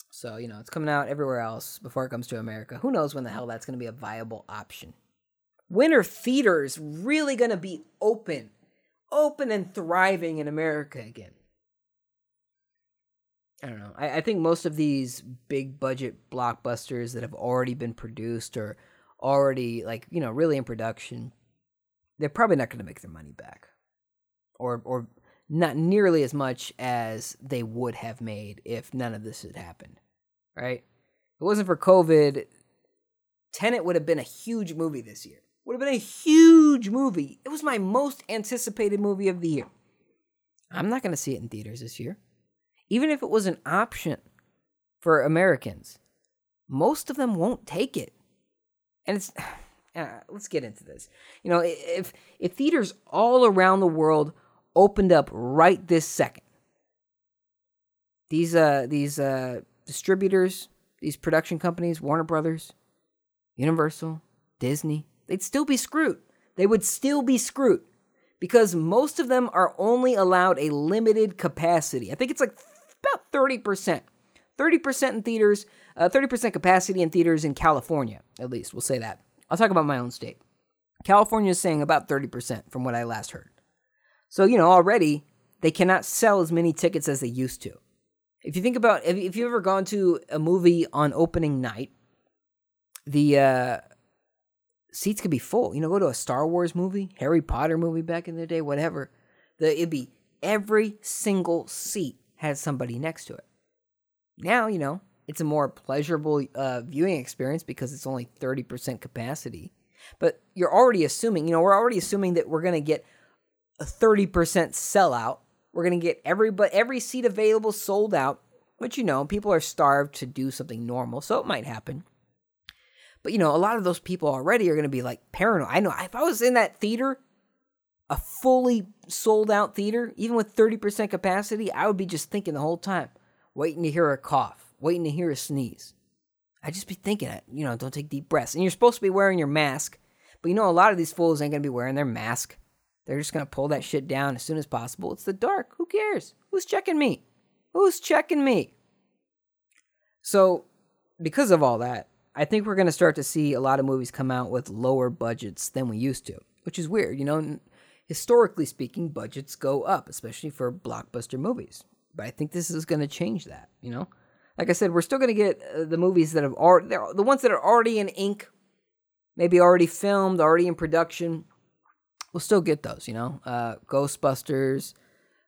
So, you know, it's coming out everywhere else before it comes to America. Who knows when the hell that's going to be a viable option? Are theaters really going to be open, open and thriving in America again? I don't know. I, I think most of these big budget blockbusters that have already been produced or already, like, you know, really in production, they're probably not going to make their money back. Or, or not nearly as much as they would have made if none of this had happened. Right? If it wasn't for COVID, Tenet would have been a huge movie this year. Would have been a huge movie. It was my most anticipated movie of the year. I'm not going to see it in theaters this year. Even if it was an option for Americans, most of them won't take it. And it's [sighs] uh, let's get into this. You know, if if theaters all around the world opened up right this second, these uh these uh distributors, these production companies, Warner Brothers, Universal, Disney, they'd still be screwed. They would still be screwed because most of them are only allowed a limited capacity. I think it's like about 30%. 30% in theaters, uh, 30% capacity in theaters in California, at least. We'll say that. I'll talk about my own state. California is saying about 30% from what I last heard. So, you know, already they cannot sell as many tickets as they used to. If you think about if, you've ever gone to a movie on opening night, the uh, seats could be full. You know, go to a Star Wars movie, Harry Potter movie back in the day, whatever. The, it'd be every single seat has somebody next to it. Now, you know, it's a more pleasurable uh, viewing experience because it's only 30% capacity. But you're already assuming, you know, we're already assuming that we're going to get a 30% sellout. We're going to get every but every seat available sold out, which you know, people are starved to do something normal, so it might happen. But you know, a lot of those people already are going to be like paranoid. I know if I was in that theater, a fully sold out theater, even with 30% capacity, I would be just thinking the whole time, waiting to hear a cough, waiting to hear a sneeze. I'd just be thinking you know, don't take deep breaths. And you're supposed to be wearing your mask, but you know, a lot of these fools ain't to be wearing their mask. They're just to pull that shit down as soon as possible. It's the dark. Who cares? Who's checking me? Who's checking me? So, because of all that, I think we're to start to see a lot of movies come out with lower budgets than we used to, which is weird. You know, historically speaking, budgets go up, especially for blockbuster movies. But I think this is going to change that, you know? Like I said, we're still going to get uh, the movies that have already, the ones that are already in ink, maybe already filmed, already in production. We'll still get those, you know? Uh, Ghostbusters,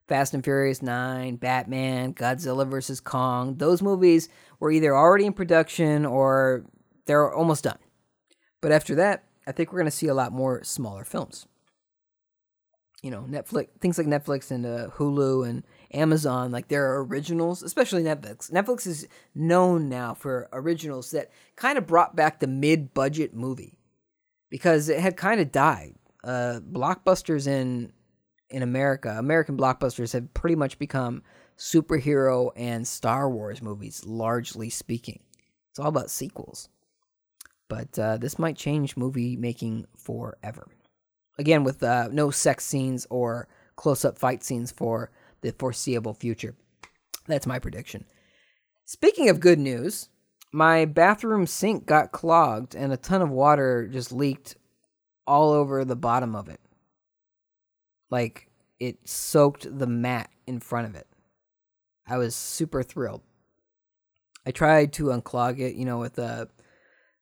Fast and Furious 9, Batman, Godzilla vs. Kong. Those movies were either already in production or they're almost done. But after that, I think we're going to see a lot more smaller films. You know, Netflix, things like Netflix and uh, Hulu and Amazon, like their originals, especially Netflix. Netflix is known now for originals that kind of brought back the mid budget movie because it had kind of died. Uh, blockbusters in in America, American blockbusters have pretty much become superhero and Star Wars movies, largely speaking. It's all about sequels. But uh, this might change movie making forever. Again, with uh, no sex scenes or close up fight scenes for the foreseeable future. That's my prediction. Speaking of good news, my bathroom sink got clogged and a ton of water just leaked all over the bottom of it. Like it soaked the mat in front of it. I was super thrilled. I tried to unclog it, you know, with a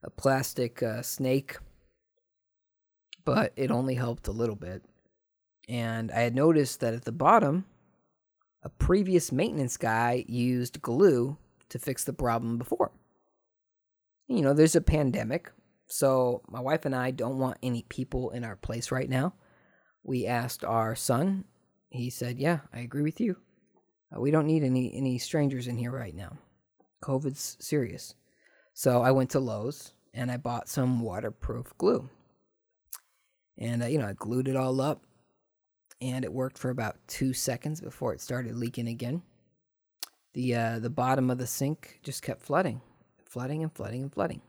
a plastic uh, snake, but it only helped a little bit. And I had noticed that at the bottom, a previous maintenance guy used glue to fix the problem before. You know, there's a pandemic, so my wife and I don't want any people in our place right now. We asked our son. He said, "Yeah, I agree with you. Uh, we don't need any any strangers in here right now. COVID's serious." So I went to Lowe's and I bought some waterproof glue. And uh, you know, I glued it all up and it worked for about 2 seconds before it started leaking again. The uh, the bottom of the sink just kept flooding, flooding and flooding and flooding.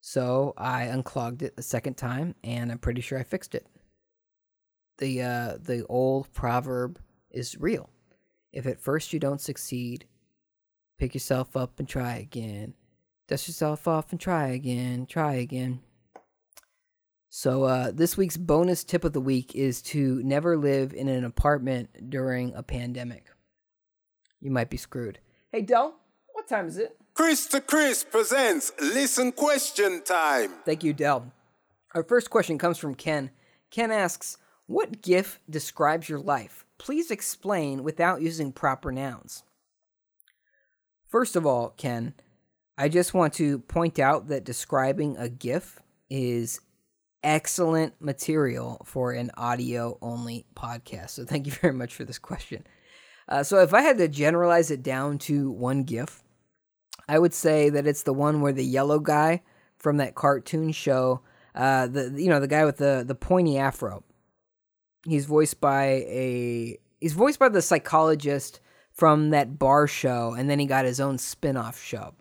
So I unclogged it the second time, and I'm pretty sure I fixed it. The uh, the old proverb is real. If at first you don't succeed, pick yourself up and try again. Dust yourself off and try again. Try again. So uh, this week's bonus tip of the week is to never live in an apartment during a pandemic. You might be screwed. Hey Dell, what time is it? Chris to Chris presents Listen Question Time. Thank you, Dell. Our first question comes from Ken. Ken asks, What GIF describes your life? Please explain without using proper nouns. First of all, Ken, I just want to point out that describing a GIF is excellent material for an audio only podcast. So thank you [laughs] very much for this question. Uh, so if I had to generalize it down to one GIF, I would say that it's the one where the yellow guy from that cartoon show, uh, the you know the guy with the the pointy afro. He's voiced by a he's voiced by the psychologist from that bar show, and then he got his own spin-off show.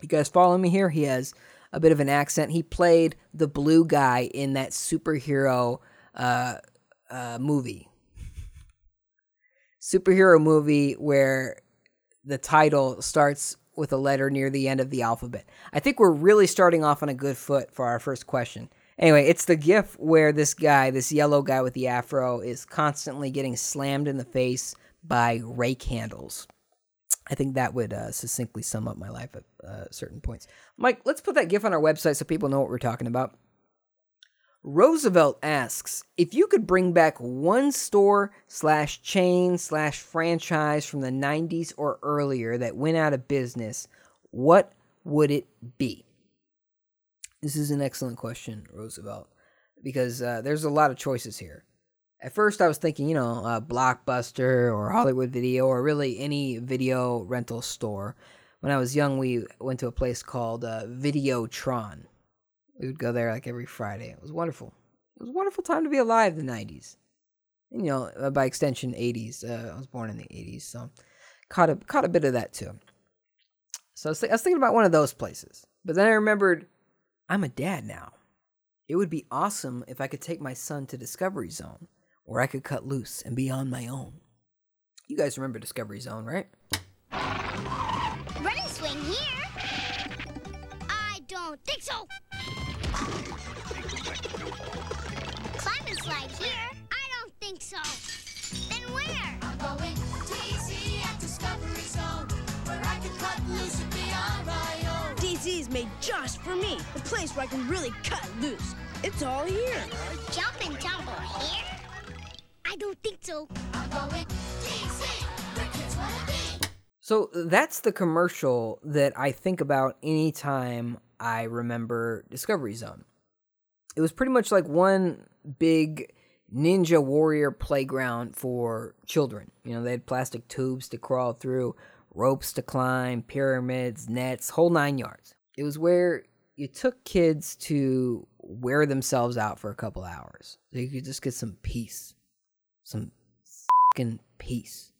You guys follow me here? He has a bit of an accent. He played the blue guy in that superhero uh, uh, movie. Superhero movie where the title starts with a letter near the end of the alphabet. I think we're really starting off on a good foot for our first question. Anyway, it's the gif where this guy, this yellow guy with the afro, is constantly getting slammed in the face by rake handles. I think that would uh, succinctly sum up my life at uh, certain points. Mike, let's put that GIF on our website so people know what we're talking about. Roosevelt asks if you could bring back one store slash chain slash franchise from the 90s or earlier that went out of business, what would it be? This is an excellent question, Roosevelt, because uh, there's a lot of choices here. At first, I was thinking, you know, uh, Blockbuster or Hollywood Video or really any video rental store. When I was young, we went to a place called uh, Videotron. We would go there like every Friday. It was wonderful. It was a wonderful time to be alive. The '90s, And, you know, uh, by extension, '80s. Uh, I was born in the '80s, so caught a caught a bit of that too. So I was, th- I was thinking about one of those places, but then I remembered I'm a dad now. It would be awesome if I could take my son to Discovery Zone where I could cut loose and be on my own. You guys remember Discovery Zone, right? Running swing here? I don't think so. Climb and slide here? I don't think so. Then where? I'm going DC at Discovery Zone, where I can cut loose and be on my own. DC is made just for me, the place where I can really cut loose. It's all here. Jump and tumble here? I don't think so. I'm going DC, where kids wanna be. So that's the commercial that I think about anytime I remember Discovery Zone. It was pretty much like one big ninja warrior playground for children. You know, they had plastic tubes to crawl through, ropes to climb, pyramids, nets, whole nine yards. It was where you took kids to wear themselves out for a couple hours. So you could just get some peace. Some fucking peace.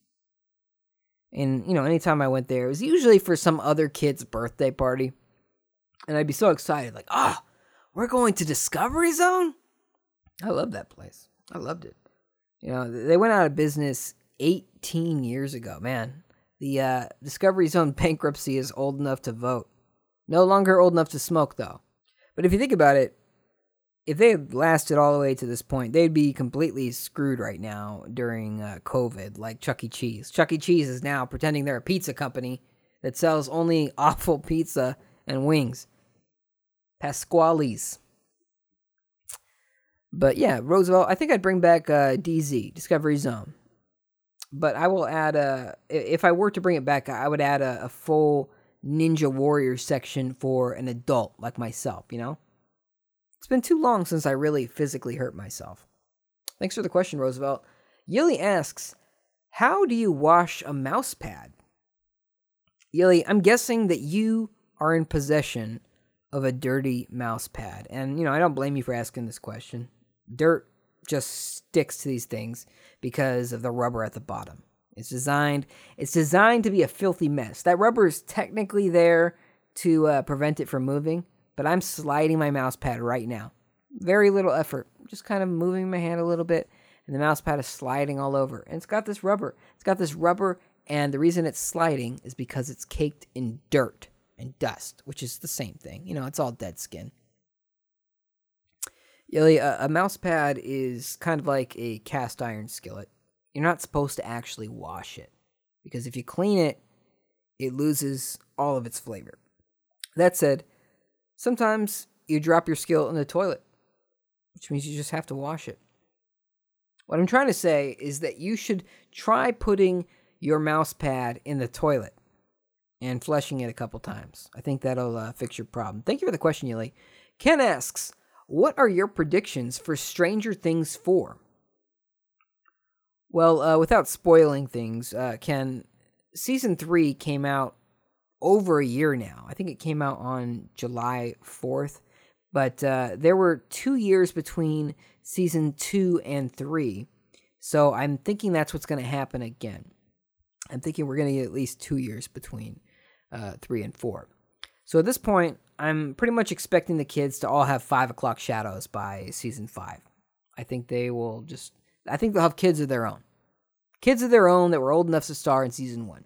And, you know, anytime I went there, it was usually for some other kid's birthday party. And I'd be so excited, like, ah, we're going to Discovery Zone? I love that place. I loved it. You know, they went out of business 18 years ago, man. The uh, Discovery Zone [laughs] bankruptcy is old enough to vote. No longer old enough to smoke, though. But if you think about it, if they had lasted all the way to this point, they'd be completely screwed right now during uh, COVID, like Chuck E. Cheese. Chuck E. Cheese is now pretending they're a pizza company that sells only [laughs] awful pizza and wings. Pasqually's. But yeah, Roosevelt, I think I'd bring back uh, DZ, Discovery Zone. But I will add a, i- if I were to bring it back, I would add a, a full Ninja Warrior section for an adult like myself, you know? It's been too long since I really physically hurt myself. Thanks for the question, Roosevelt. Yili asks, How do you wash a mouse pad? Yili, I'm guessing that you are in possession of a dirty mouse pad. And, you know, I don't blame you for asking this question. Dirt just sticks to these things because of the rubber at the bottom. It's designed it's designed to be a filthy mess. That rubber is technically there to uh, prevent it from moving, but I'm sliding my mouse pad right now. Very little effort. Just kind of moving my hand a little bit and the mouse pad is sliding all over. And it's got this rubber. It's got this rubber and the reason it's sliding is because it's caked in dirt and dust, which is the same thing. You know, it's all dead skin. Yili, a, a mouse pad is kind of like a cast iron skillet. You're not supposed to actually wash it because if you clean it, it loses all of its flavor. That said, sometimes you drop your skill in the toilet, which means you just have to wash it. What I'm trying to say is that you should try putting your mouse pad in the toilet and flushing it a couple times. I think that'll uh, fix your problem. Thank you for the question, Yuli. Ken asks, "What are your predictions for Stranger Things 4?" Well, uh, without spoiling things, uh, Ken, season three came out over a year now. I think it came out on July 4th, but uh, there were two years between season two and three. So I'm thinking that's what's going to happen again. I'm thinking we're going to get at least two years between uh, three and four. So at this point, I'm pretty much expecting the kids to all have five o'clock shadows by season five. I think they will just, I think they'll have kids of their own. Kids of their own that were old enough to star in season one.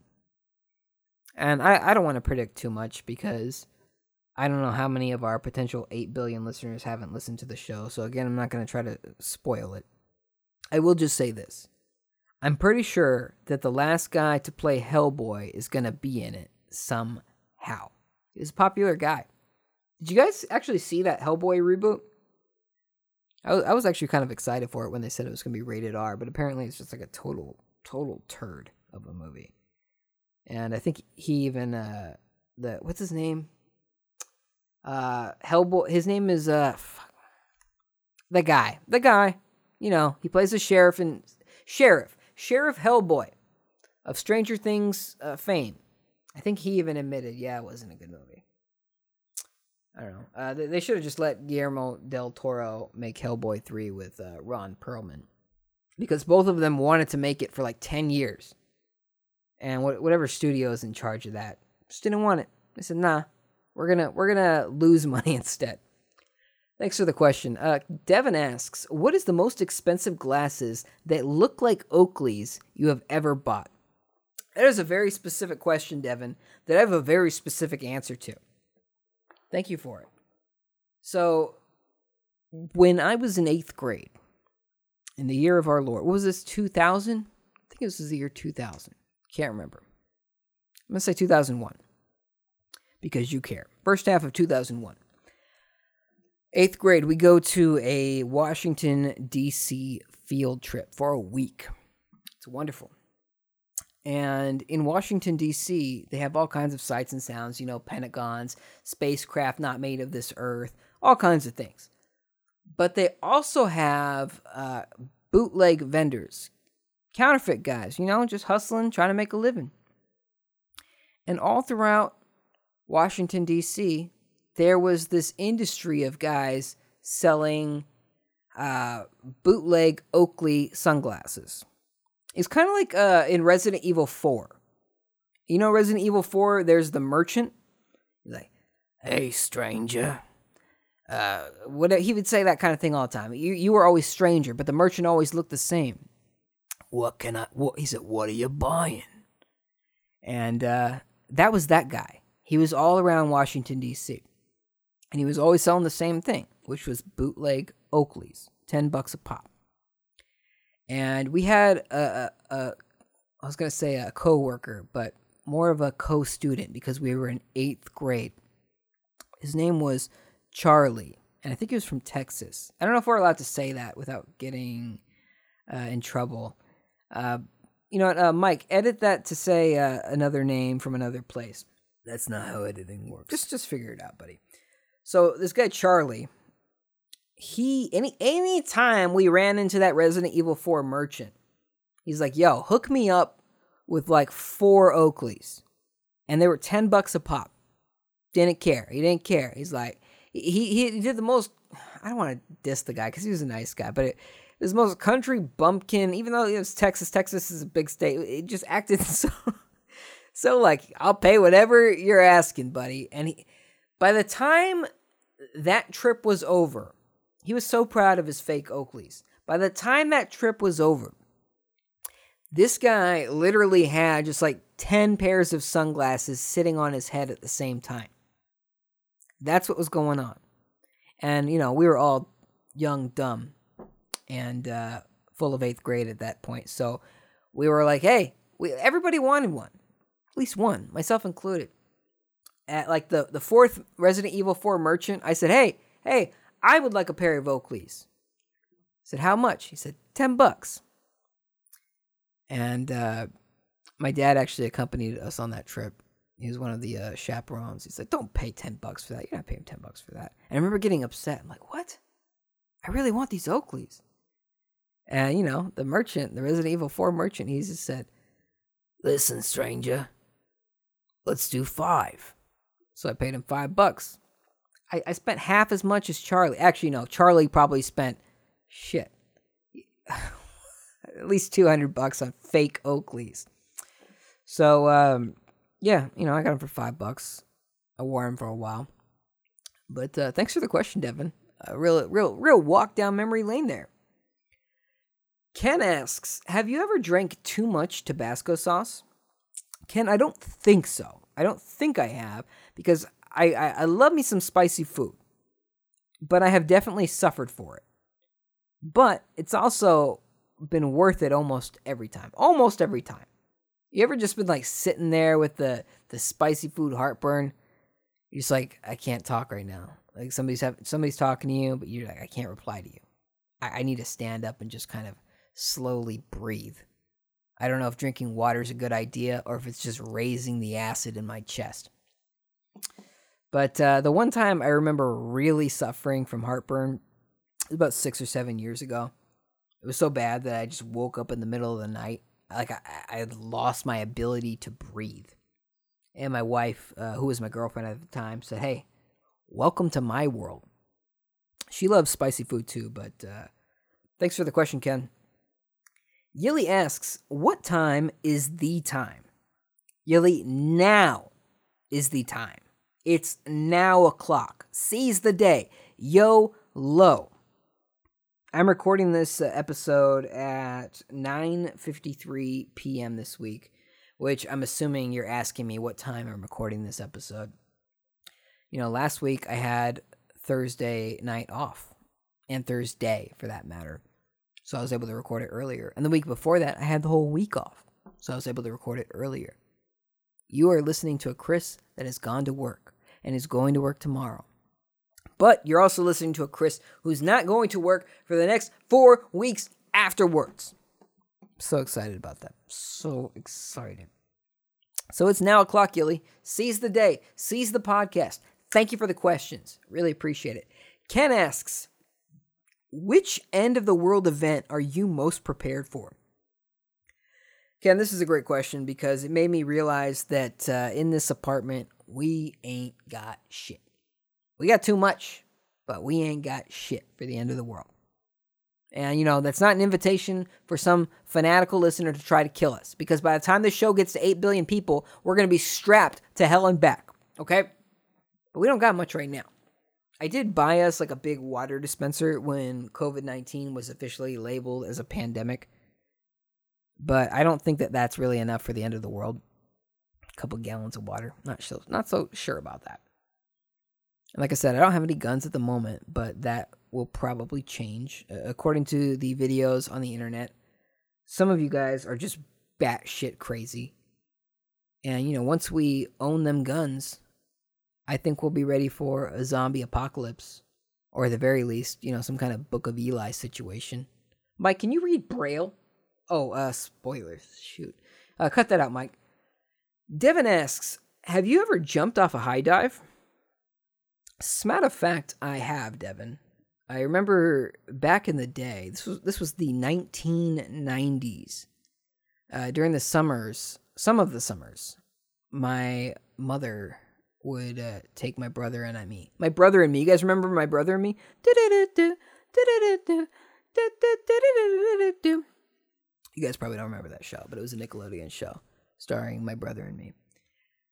And I, I don't want to predict too much because I don't know how many of our potential 8 billion listeners haven't listened to the show. So again, I'm not going to try to spoil it. I will just say this. I'm pretty sure that the last guy to play Hellboy is going to be in it somehow. He's a popular guy. Did you guys actually see that Hellboy reboot? I was, I was actually kind of excited for it when they said it was going to be rated R, but apparently it's just like a total, total turd of a movie. And I think he even, uh, the, what's his name? Uh, Hellboy, his name is, uh, fuck. the guy, the guy, you know, he plays the sheriff in, sheriff, Sheriff Hellboy of Stranger Things uh, fame. I think he even admitted, yeah, it wasn't a good movie. I don't know. Uh, they, they should have just let Guillermo del Toro make Hellboy 3 with uh, Ron Perlman. Because both of them wanted to make it for like 10 years. And what, whatever studio is in charge of that just didn't want it. They said, nah, we're gonna we're gonna lose [laughs] money instead. Thanks for the question. Uh, Devin asks, "What is the most expensive glasses that look like Oakley's you have ever bought?" That is a very specific question, Devin. That I have a very specific answer to. Thank you for it. So, when I was in eighth grade, in the year of our Lord, what was this 2000? I think this was the year 2000. Can't remember. I'm gonna say 2001 because you care. First half of 2001. Eighth grade, we go to a Washington, D.C. field trip for a week. It's wonderful. And in Washington, D.C., they have all kinds of sights and sounds, you know, pentagons, spacecraft not made of this earth, all kinds of things. But they also have uh, bootleg vendors, counterfeit guys, you know, just hustling, trying to make a living. And all throughout Washington, D.C., there was this industry of guys selling uh, bootleg Oakley sunglasses. It's kind of like uh, in Resident Evil 4. You know, Resident Evil 4, there's the merchant. He's like, hey, stranger. Uh, what he would say that kind of thing all the time. You you were always stranger, but the merchant always looked the same. What can I? What he said? What are you buying? And uh, that was that guy. He was all around Washington D.C. and he was always selling the same thing, which was bootleg Oakleys, ten bucks a pop. And we had a, a, a I was gonna say a coworker, but more of a co-student because we were in eighth grade. His name was Charlie, and I think he was from Texas. I don't know if we're allowed to say that without getting uh, in trouble. Uh, you know what, uh, Mike? Edit that to say uh, another name from another place. That's not how editing works. Just just figure it out, buddy. So this guy Charlie, he any any time we ran into that Resident Evil 4 merchant, he's like, "Yo, hook me up with like four Oakleys." And they were 10 bucks a pop. Didn't care. He didn't care. He's like he he did the most I don't want to diss the guy cuz he was a nice guy, but it, the most country bumpkin even though it was Texas. Texas is a big state. It just acted [laughs] so so like I'll pay whatever you're asking, buddy. And he, by the time that trip was over, he was so proud of his fake Oakleys. By the time that trip was over, this guy literally had just like 10 pairs of sunglasses sitting on his head at the same time. That's what was going on. And, you know, we were all young, dumb, and uh, full of eighth grade at that point. So we were like, hey, we, everybody wanted one, at least one, myself included. At like the, the fourth Resident Evil 4 merchant, I said, hey, hey, I would like a pair of Oakleys. I said, how much? He said, 10 bucks. And uh, my dad actually accompanied us on that trip. He was one of the uh, chaperones. He's like, don't pay 10 bucks for that. You're not paying 10 bucks for that. And I remember getting upset. I'm like, what? I really want these Oakleys. And, you know, the merchant, the Resident Evil 4 merchant, he just said, Listen, stranger. Let's do five. So I paid him five bucks. I, I spent half as much as Charlie. Actually, no, Charlie probably spent shit. [laughs] At least 200 bucks on fake Oakleys. So, um, yeah, you know, I got him for five bucks. I wore him for a while. But uh, thanks for the question, Devin. A real, real, real walk down memory lane there. Ken asks, "Have you ever drank too much Tabasco sauce?" Ken, I don't think so. I don't think I have because I, I, I love me some spicy food, but I have definitely suffered for it. But it's also been worth it almost every time. Almost every time. You ever just been like sitting there with the the spicy food heartburn? You're just like, I can't talk right now. Like somebody's have, somebody's talking to you, but you're like, I can't reply to you. I, I need to stand up and just kind of slowly breathe. I don't know if drinking water is a good idea or if it's just raising the acid in my chest. But uh, the one time I remember really suffering from heartburn was about six or seven years ago. It was so bad that I just woke up in the middle of the night. Like I, I had lost my ability to breathe. And my wife, uh, who was my girlfriend at the time, said, Hey, welcome to my world. She loves spicy food too, but uh, thanks for the question, Ken. Yili asks, What time is the time? Yili, now is the time. It's now o'clock. Seize the day. Yo, low. I'm recording this uh, episode at 9:53 p.m. this week, which I'm assuming you're asking me what time I'm recording this episode. You know, last week I had Thursday night off, and Thursday for that matter. So I was able to record it earlier. And the week before that, I had the whole week off. So I was able to record it earlier. You are listening to a Chris that has gone to work and is going to work tomorrow. But you're also listening to a Chris who's not going to work for the next four weeks afterwards. So excited about that. So excited. So it's now o'clock, Gilly. Seize the day. Seize the podcast. Thank you for the questions. Really appreciate it. Ken asks, which end of the world event are you most prepared for? Ken, this is a great question because it made me realize that uh, in this apartment, we ain't got shit. We got too much, but we ain't got shit for the end of the world. And, you know, that's not an invitation for some fanatical listener to try to kill us because by the time this show gets to 8 billion people, we're going to be strapped to hell and back. Okay? But we don't got much right now. I did buy us like a big water dispenser when COVID 19 was officially labeled as a pandemic. But I don't think that that's really enough for the end of the world. A couple gallons of water. Not so, not so sure about that. And like I said, I don't have any guns at the moment, but that will probably change. According to the videos on the internet, some of you guys are just batshit crazy. And, you know, once we own them guns, I think we'll be ready for a zombie apocalypse, or at the very least, you know, some kind of Book of Eli situation. Mike, can you read Braille? Oh, uh, spoilers. Shoot. Uh, cut that out, Mike. Devin asks, have you ever jumped off a high dive? As a matter of fact, I have, Devin. I remember back in the day. This was this was the 1990s. Uh, during the summers, some of the summers, my mother would uh, take my brother and I me. My brother and me. You guys remember my brother and me? You guys probably don't remember that show, but it was a Nickelodeon show starring my brother and me.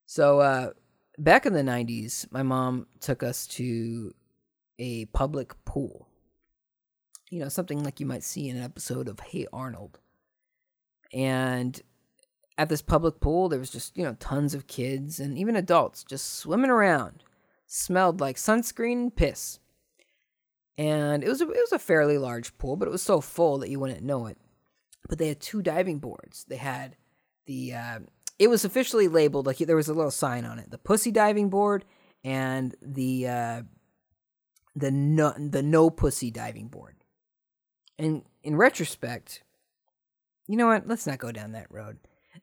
So uh, back in the 90s, my mom took us to a public pool. You know, something like you might see in an episode of Hey Arnold. And at this public pool, there was just, you know, tons of kids and even adults just swimming around. Smelled like sunscreen and piss. And it was a, it was a fairly large pool, but it was so full that you wouldn't know it. But they had two diving boards. They had the uh, it was officially labeled like there was a little sign on it: the pussy diving board and the uh, the no the no pussy diving board. And in retrospect, you know what? Let's not go down that road.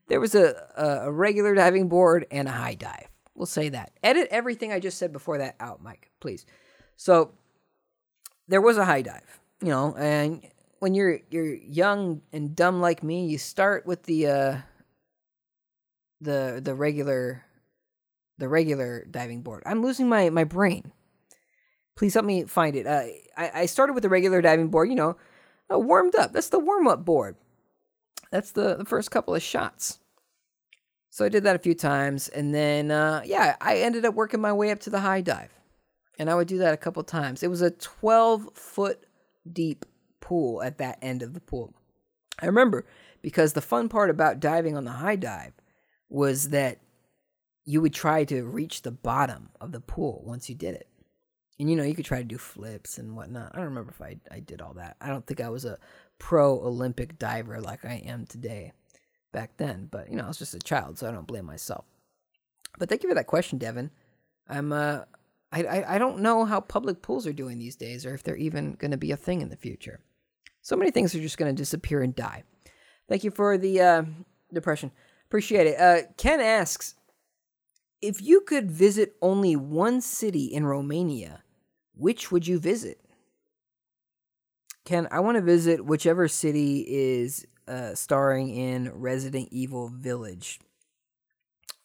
There was a, a, regular diving board and a high dive. We'll say that. Edit everything I just said before that out, Mike, please. So there was a high dive, you know, and when you're you're young and dumb like me, you start with the uh the the regular the regular diving board. I'm losing my my brain. Please help me find it. Uh, I I started with the regular diving board. You know, uh, warmed up. That's the warm up board. That's the the first couple of shots. So I did that a few times, and then uh, yeah, I ended up working my way up to the high dive, and I would do that a couple times. It was a 12 foot deep pool at that end of the pool. I remember because the fun part about diving on the high dive was that you would try to reach the bottom of the pool once you did it. And you know, you could try to do flips and whatnot. I don't remember if I, I did all that. I don't think I was a pro Olympic diver like I am today back then, but you know, I was just a child, so I don't blame myself. But thank you for that question, Devin. I'm uh I, I, I don't know how public pools are doing these days or if they're even going to be a thing in the future. So many things are just going to disappear and die. Thank you for the uh, depression. Appreciate it. Uh, Ken asks if you could visit only one city in Romania, which would you visit? Ken, I want to visit whichever city is uh, starring in Resident Evil Village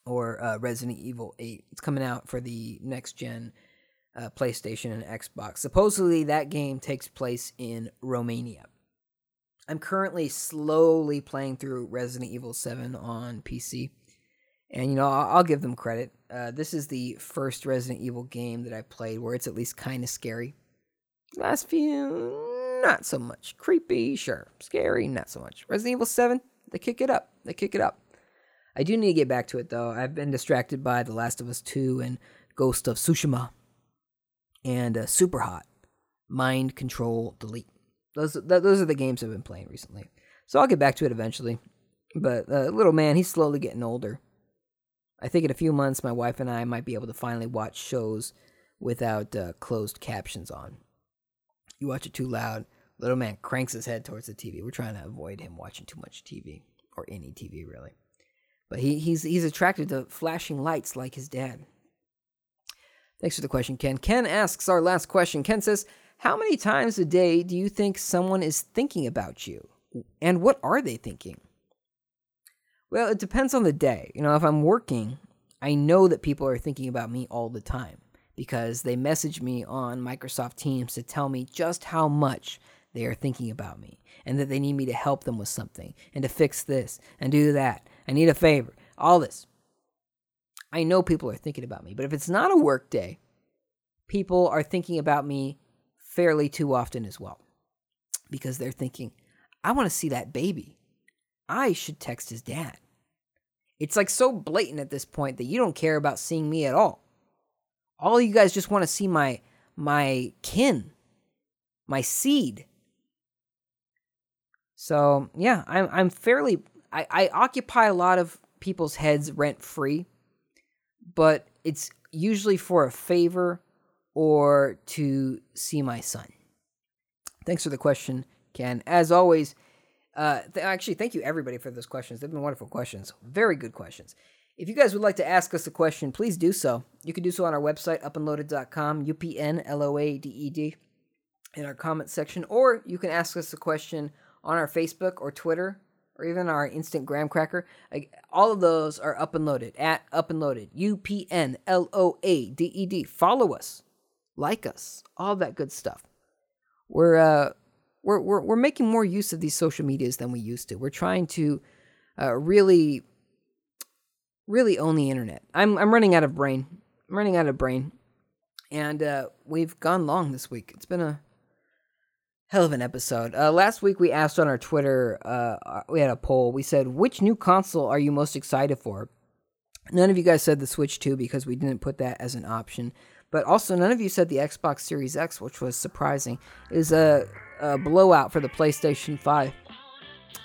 or uh, Resident Evil 8. It's coming out for the next gen uh, PlayStation and Xbox. Supposedly, that game takes place in Romania. I'm currently slowly playing through Resident Evil 7 on PC. And, you know, I'll, give them credit. Uh, this is the first Resident Evil game that I've played where it's at least kind of scary. Last few, not so much. Creepy, sure. Scary, not so much. Resident Evil 7, they kick it up. They kick it up. I do need to get back to it, though. I've been distracted by The Last of Us 2 and Ghost of Tsushima and uh, Super Hot. Mind Control Delete. Those th- those are the games I've been playing recently. So I'll get back to it eventually. But uh, little man, he's slowly getting older. I think in a few months, my wife and I might be able to finally watch shows without uh, closed captions on. You watch it too loud, little man cranks his head towards the TV. We're trying to avoid him watching too much TV or any TV really. But he, he's he's attracted to flashing lights like his dad. Thanks for the question, Ken. Ken asks our last question. Ken says, How many times a day do you think someone is thinking about you? And what are they thinking? Well, it depends on the day. You know, if I'm working, I know that people are thinking about me all the time because they message me on Microsoft Teams to tell me just how much they are thinking about me and that they need me to help them with something and to fix this and do that. I need a favor. All this. I know people are thinking about me, but if it's not a work day, people are thinking about me fairly too often as well because they're thinking, I want to see that baby. I should text his dad. It's like so blatant at this point that you don't care about seeing me at all. All you guys just want to see my my kin, my seed. So yeah, I'm I'm fairly I, I occupy a lot of people's heads rent free, but it's usually for a favor or to see my son. Thanks for the question, Ken. As always, uh, th- actually, thank you everybody for those questions. They've been wonderful questions. Very good questions. If you guys would like to ask us a question, please do so. You can do so on our website, upandloaded.com, U P N L O A D E D, in our comment section, or you can ask us a question on our Facebook or Twitter or even our instant graham cracker. All of those are up and loaded at up and loaded. U P N L O A D E D. Follow us, like us, all that good stuff. We're uh we're we're we're making more use of these social medias than we used to. We're trying to uh, really really the internet. I'm I'm running out of brain. I'm running out of brain, and uh, we've gone long this week. It's been a hell of an episode. Uh, last week we asked on our Twitter. Uh, we had a poll. We said, "Which new console are you most excited for?" None of you guys said the Switch 2 because we didn't put that as an option. But also, none of you said the Xbox Series X, which was surprising. Is a, a blowout for the PlayStation 5.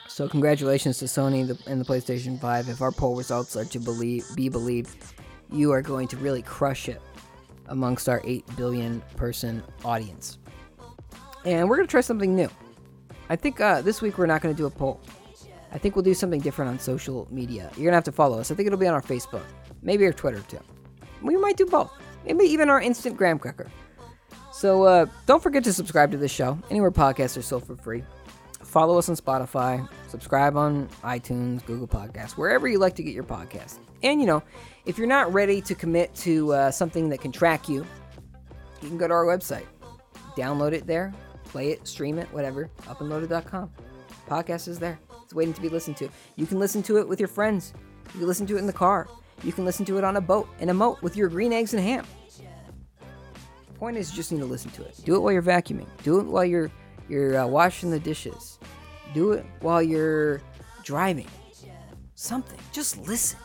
So congratulations to Sony and the PlayStation 5. If our poll results are to believe be believed, you are going to really crush it amongst our 8 billion person audience. And we're going to try something new. I think uh, this week we're not going to do a poll. I think we'll do something different on social media. You're going to have to follow us. I think it'll be on our Facebook, maybe our Twitter too. We might do both. Maybe even our instant graham cracker. So uh, don't forget to subscribe to this show anywhere podcasts are sold for free. Follow us on Spotify, subscribe on iTunes, Google Podcasts, wherever you like to get your podcast. And you know, if you're not ready to commit to uh, something that can track you, you can go to our website, download it there, play it, stream it, whatever. Upandloaded.com. Podcast is there. It's waiting to be listened to. You can listen to it with your friends. You can listen to it in the car. You can listen to it on a boat in a moat with your green eggs and ham. The point is, you just need to listen to it. Do it while you're vacuuming. Do it while you're you're uh, washing the dishes. Do it while you're driving. Something. Just listen.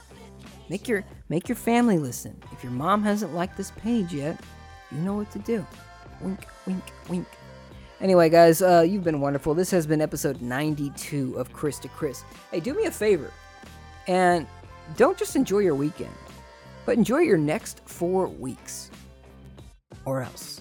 Make your make your family listen. If your mom hasn't liked this page yet, you know what to do. Wink, wink, wink. Anyway, guys, uh, you've been wonderful. This has been episode 92 of Chris to Chris. Hey, do me a favor and don't just enjoy your weekend, but enjoy your next four weeks. Or else.